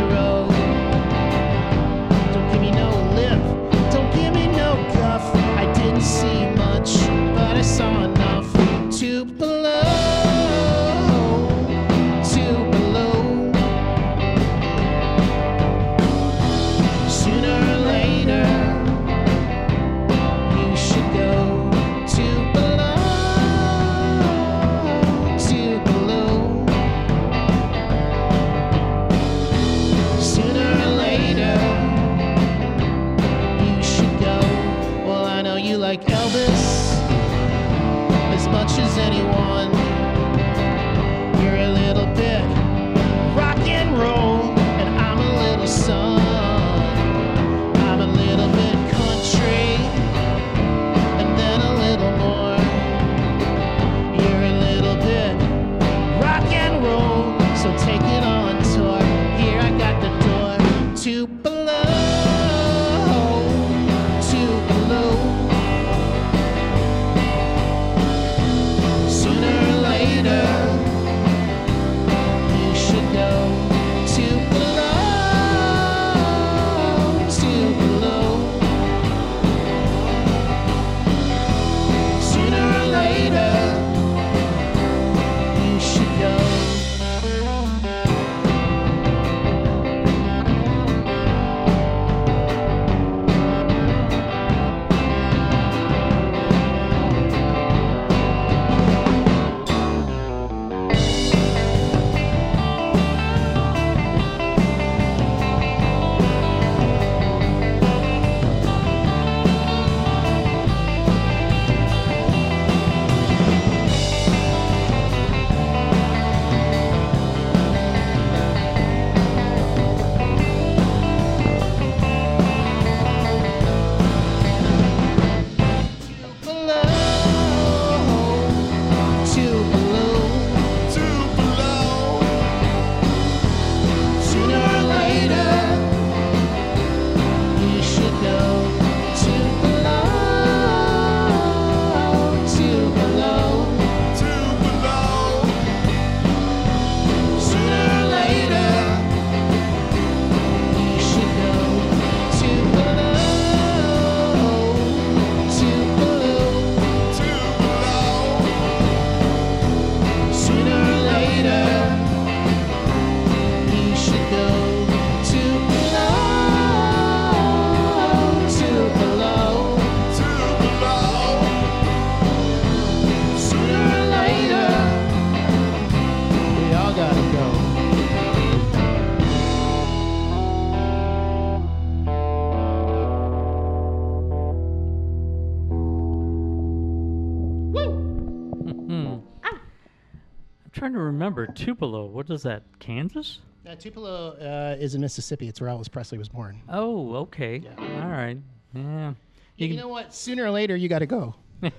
to remember Tupelo. What is that? Kansas? Uh, Tupelo uh, is in Mississippi. It's where Elvis Presley was born. Oh, okay. All right. Yeah. You, know what? Sooner or later, you got to go.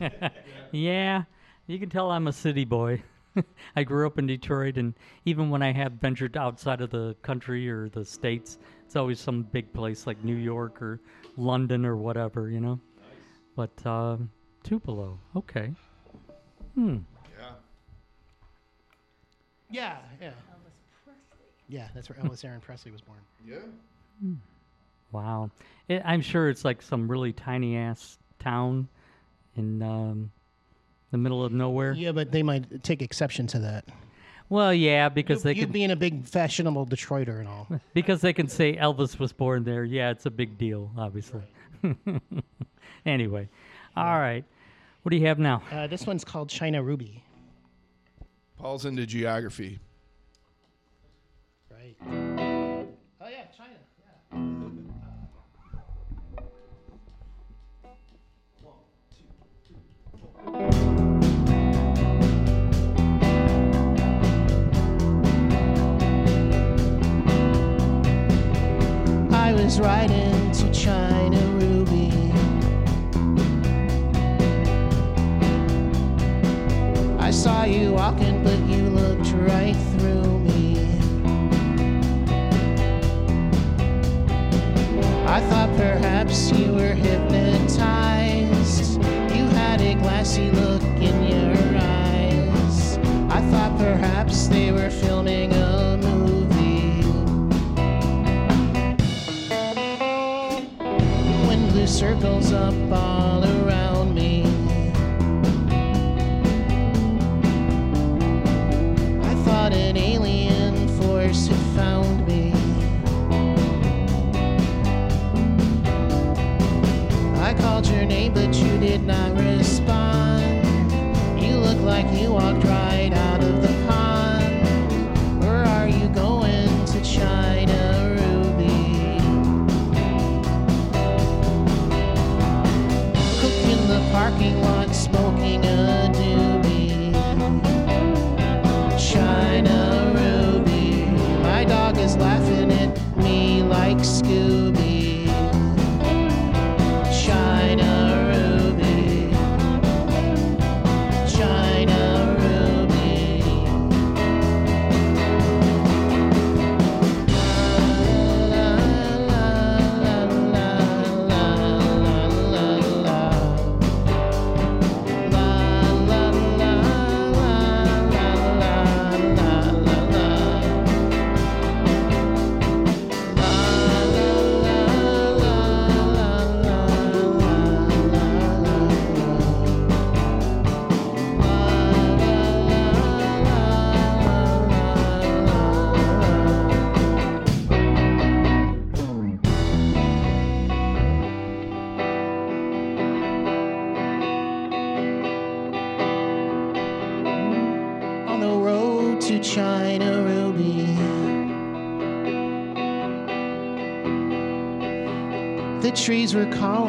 Yeah, you can tell I'm a city boy. I grew up in Detroit, and even when I have ventured outside of the country or the states, it's always some big place like New York or London or whatever, you know. But uh, Tupelo, okay. Hmm. Yeah. Yeah, Elvis Presley. Yeah, that's where Elvis Aaron Presley was born. Yeah. Wow. It, I'm sure it's like some really tiny ass town in um, the middle of nowhere. Yeah, but they might take exception to that. Well, yeah, because they You'd can being a big fashionable Detroiter and all. because they can say Elvis was born there. Yeah, it's a big deal, obviously. anyway, all right. What do you have now? Uh, this one's called China Ruby. Paul's into geography. Right. Oh yeah, China. I was riding saw you walking, but you looked right through me. I thought perhaps you were hypnotized. You had a glassy look in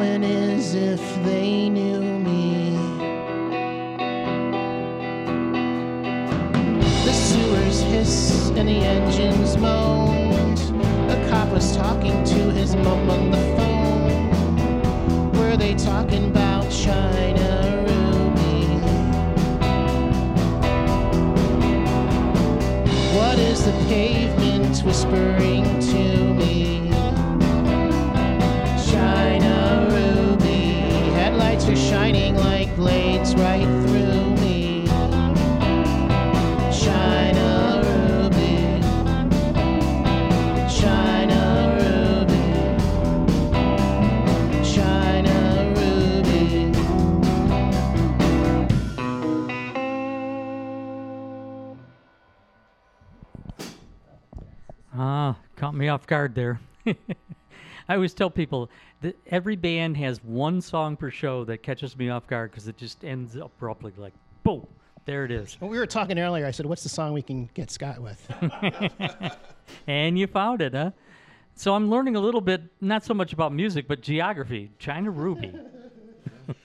were calling off guard there. I always tell people that every band has one song per show that catches me off guard because it just ends abruptly, like boom, there it is. When we were talking earlier, I said, "What's the song we can get Scott with?" and you found it, huh? So I'm learning a little bit, not so much about music, but geography. China Ruby.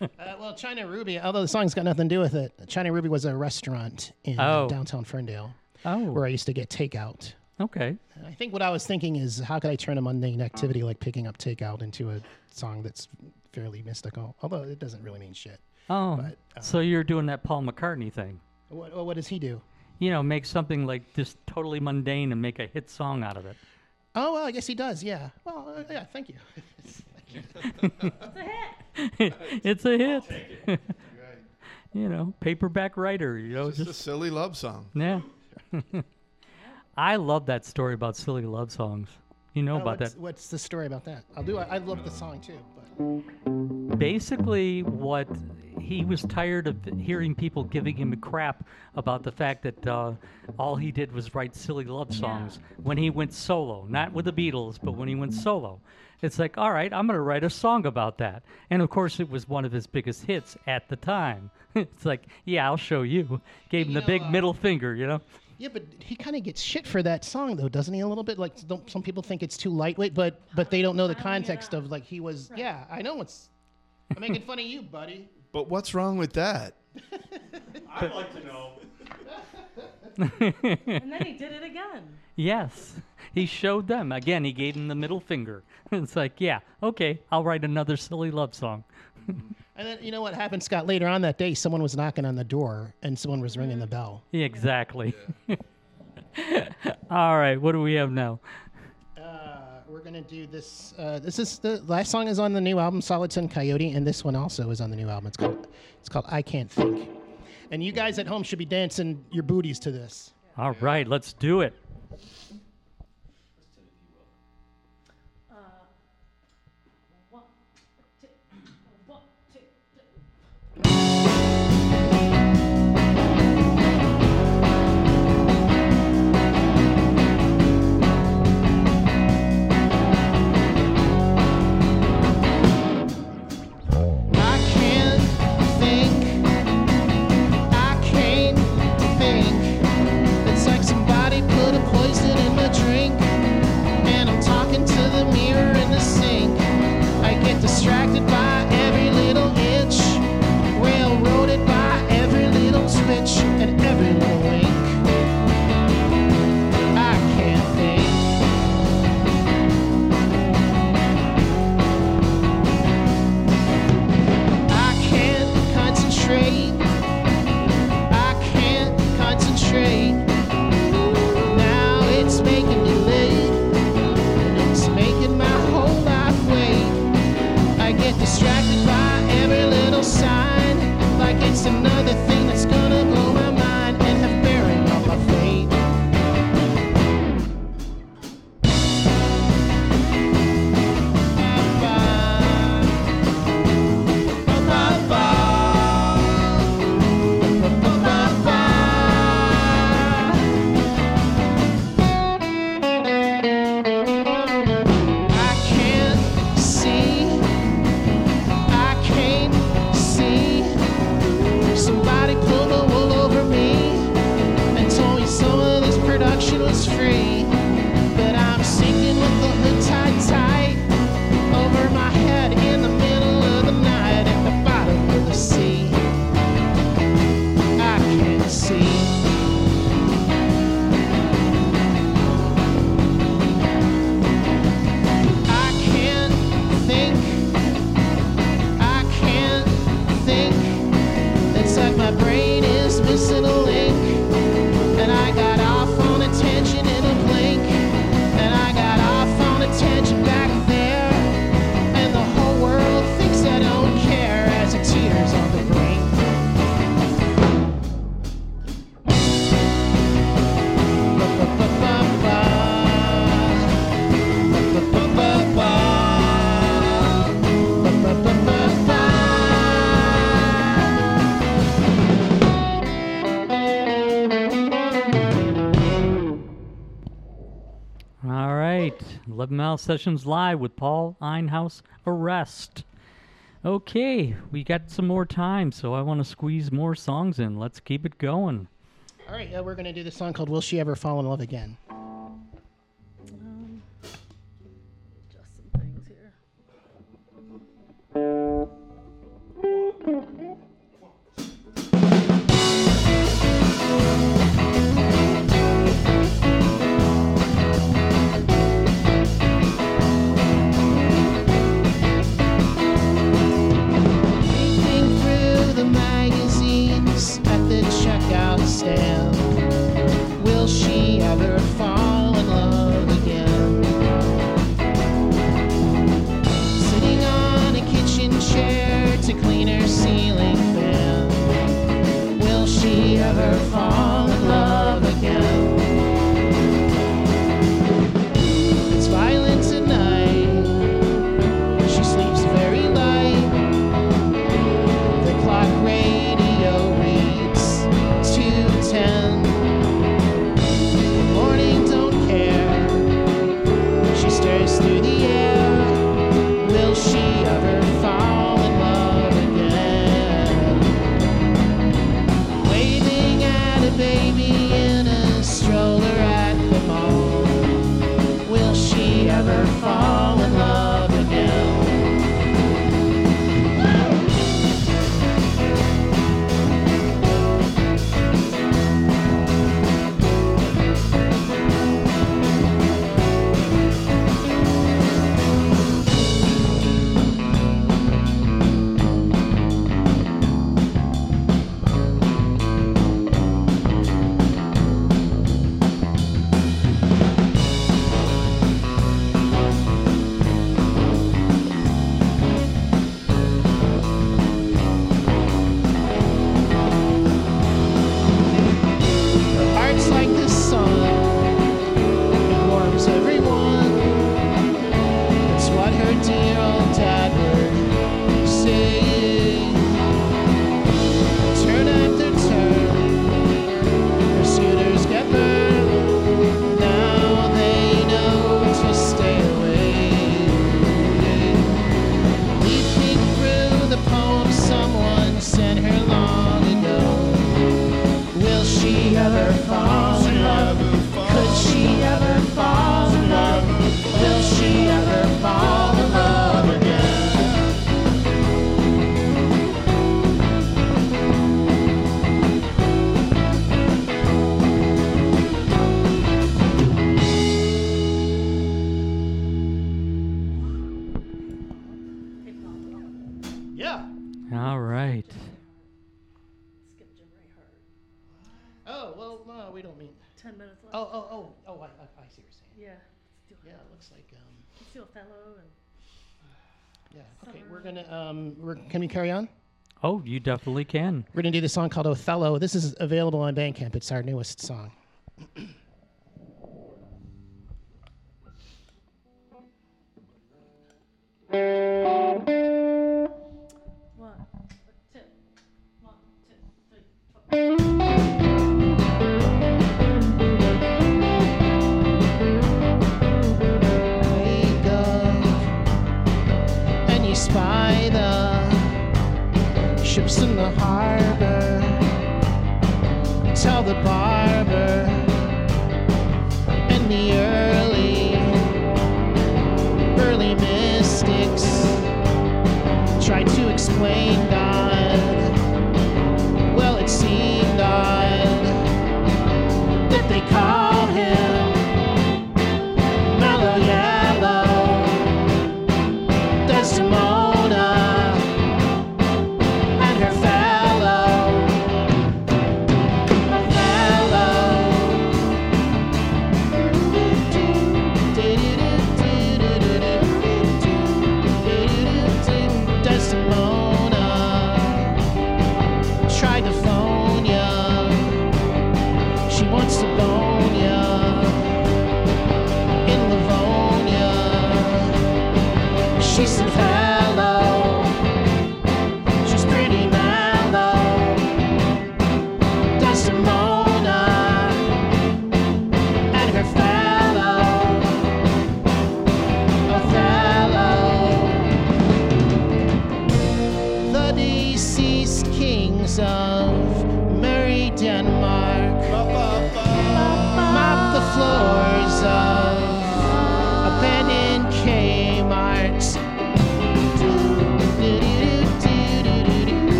Uh, well, China Ruby, although the song's got nothing to do with it, China Ruby was a restaurant in Oh. downtown Ferndale Oh, where I used to get takeout. Okay. I think what I was thinking is, how could I turn a mundane activity like picking up takeout into a song that's fairly mystical? Although it doesn't really mean shit. Oh, But, uh, so you're doing that Paul McCartney thing. What, what does he do? You know, make something like just totally mundane and make a hit song out of it. Oh, well, I guess he does, yeah. Well, uh, yeah, thank you. it's a hit. Right. you know, paperback writer. You know, It's just a silly love song. yeah. I love that story about silly love songs. You know Oh, about what's, that. what's the story about that? I'll do. I, I love the song too. But Basically, what he was tired of hearing people giving him crap about the fact that uh, all he did was write silly love songs when he went solo, not with the Beatles, but when he went solo. It's like, all right, I'm going to write a song about that. And of course, it was one of his biggest hits at the time. it's like, yeah, I'll show you. Gave him You the know, big uh, middle finger, you know? Yeah, but he kind of gets shit for that song though, doesn't he? A little bit. Like don't, some people think it's too lightweight, but but they don't know the context of like he was. Yeah, I know it's. I'm making fun of you, buddy. But what's wrong with that? I'd like to know. And then he did it again. Yes. He showed them. Again, he gave them the middle finger. it's like, yeah, okay, I'll write another silly love song. Mm-hmm. And then you know what happened, Scott? Later on that day, someone was knocking on the door and someone was ringing the bell. Yeah, exactly. All right, what do we have now? Uh, we're gonna do this. Uh, this is the last song is on the new album, Solid Sun Coyote, and this one also is on the new album. It's called it's called I Can't Think. And you guys at home should be dancing your booties to this. All right, let's do it. Mirror in the sink. I get distracted by every little itch. Railroaded by every little twitch and another thing 11 Mile Sessions Live with Paul Einhaus Arrest. Okay, we got some more time, so I want to squeeze more songs in. Let's keep it going. All right, uh, we're gonna do this song called "Will She Ever Fall in Love Again." Um, adjust some things here. Yeah. Let's do, Yeah, it looks like, um, let's do Othello and. yeah, okay, we're gonna, um, we're, can we carry on? Oh, you definitely can. We're gonna do this song called Othello. This is available on Bandcamp. It's our newest song.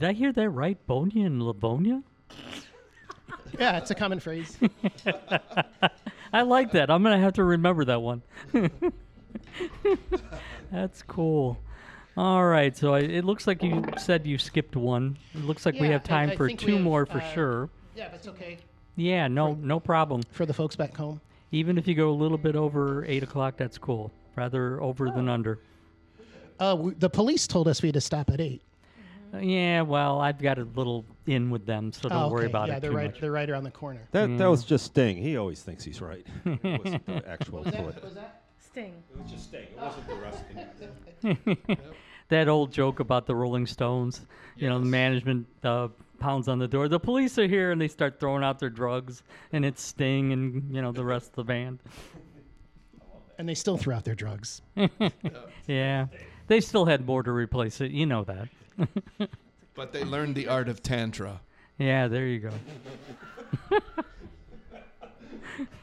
Did I hear that right? Bonia and Livonia? Yeah, it's a common phrase. I like that. I'm going to have to remember that one. That's cool. All right. So I, it looks like you said you skipped one. It looks like we Yeah, have I- time I for think we two have, more for uh, sure. Yeah, that's okay. Yeah, no, no problem. For the folks back home. Even if you go a little bit over eight o'clock, that's cool. Rather over than under. Uh, w- the police told us we had to stop at eight. Uh, yeah, well, I've got a little in with them, so don't Oh, worry okay. about yeah, it they're too right. much. They're right around the corner. That Yeah. that was just Sting. He always thinks he's right. it wasn't the actual poli- Sting. It was just Sting. It wasn't the rest of it. that old joke about the Rolling Stones. You know, the management uh, pounds on the door. The police are here, and they start throwing out their drugs, and it's Sting and you know the rest of the band. And they still threw out their drugs. Yeah, they still had more to replace it. You know that. But they learned the art of tantra. yeah, there you go.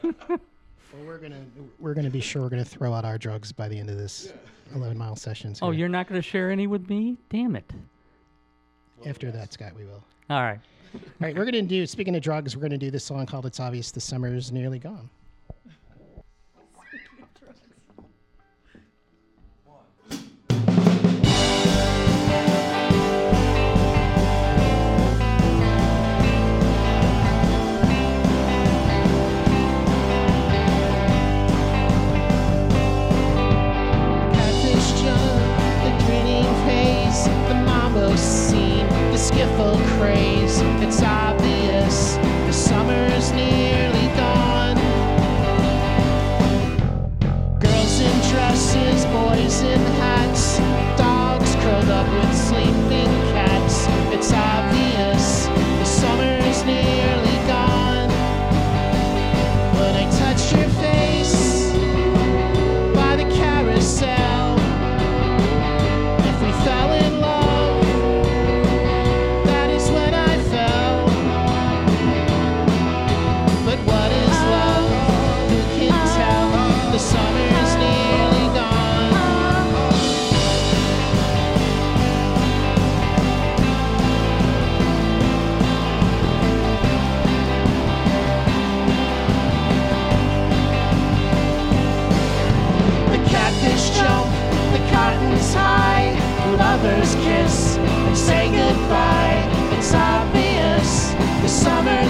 Well, we're gonna we're gonna be sure we're gonna throw out our drugs by the end of this 11 mile sessions. Oh, you're not going to share any with me? Damn it! After that, Scott, we will. All right. All right, we're gonna do. Speaking of drugs, we're gonna do this song called "It's Obvious the Summer's Nearly Gone." beautiful craze. It's obvious the summer's nearly gone. Girls in dresses, boys in hats, dogs curled up with sleeping cats. It's obvious.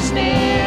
stand.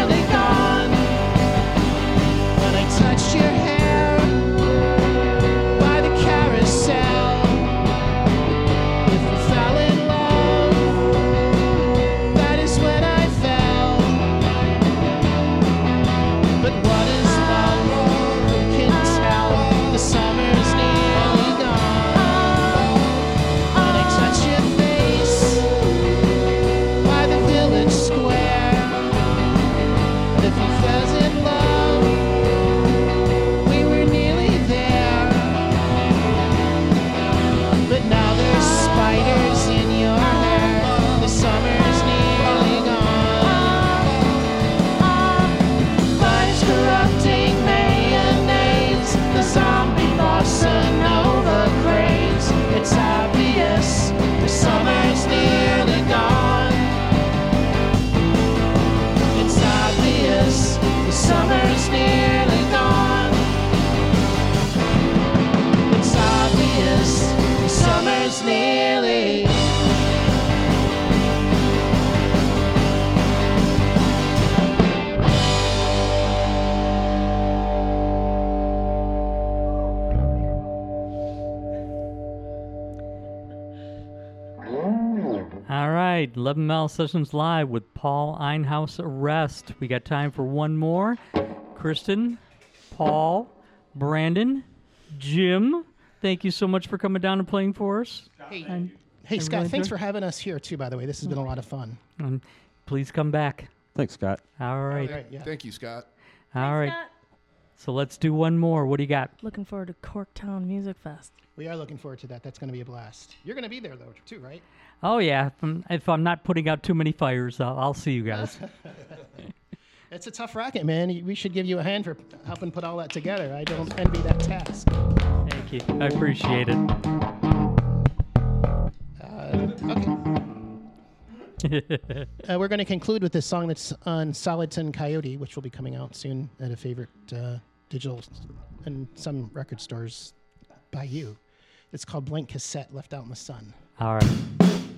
Right, 11 Mile Sessions Live with Paul Einhaus Arrest. We got time for one more. Kristen, Paul, Brandon, Jim, thank you so much for coming down and playing for us. Hey, And- hey I Scott, really thanks enjoyed- for having us here too. By the way, this has been a lot of fun. and please come back. Thanks, Scott. All right. All right, yeah. Thank you, Scott. All right. Scott. So let's do one more. What do you got? Looking forward to Corktown Music Fest. We are looking forward to that. That's going to be a blast. You're going to be there though, too, right? Oh, yeah. If I'm, if I'm not putting out too many fires, I'll, I'll see you guys. It's a tough racket, man. We should give you a hand for helping put all that together. I don't envy that task. Thank you. I appreciate it. Okay. Uh, we're going to conclude with this song that's on Solitude Coyote, which will be coming out soon at a favorite uh, digital and some record stores by you. It's called Blank Cassette Left Out in the Sun. All right.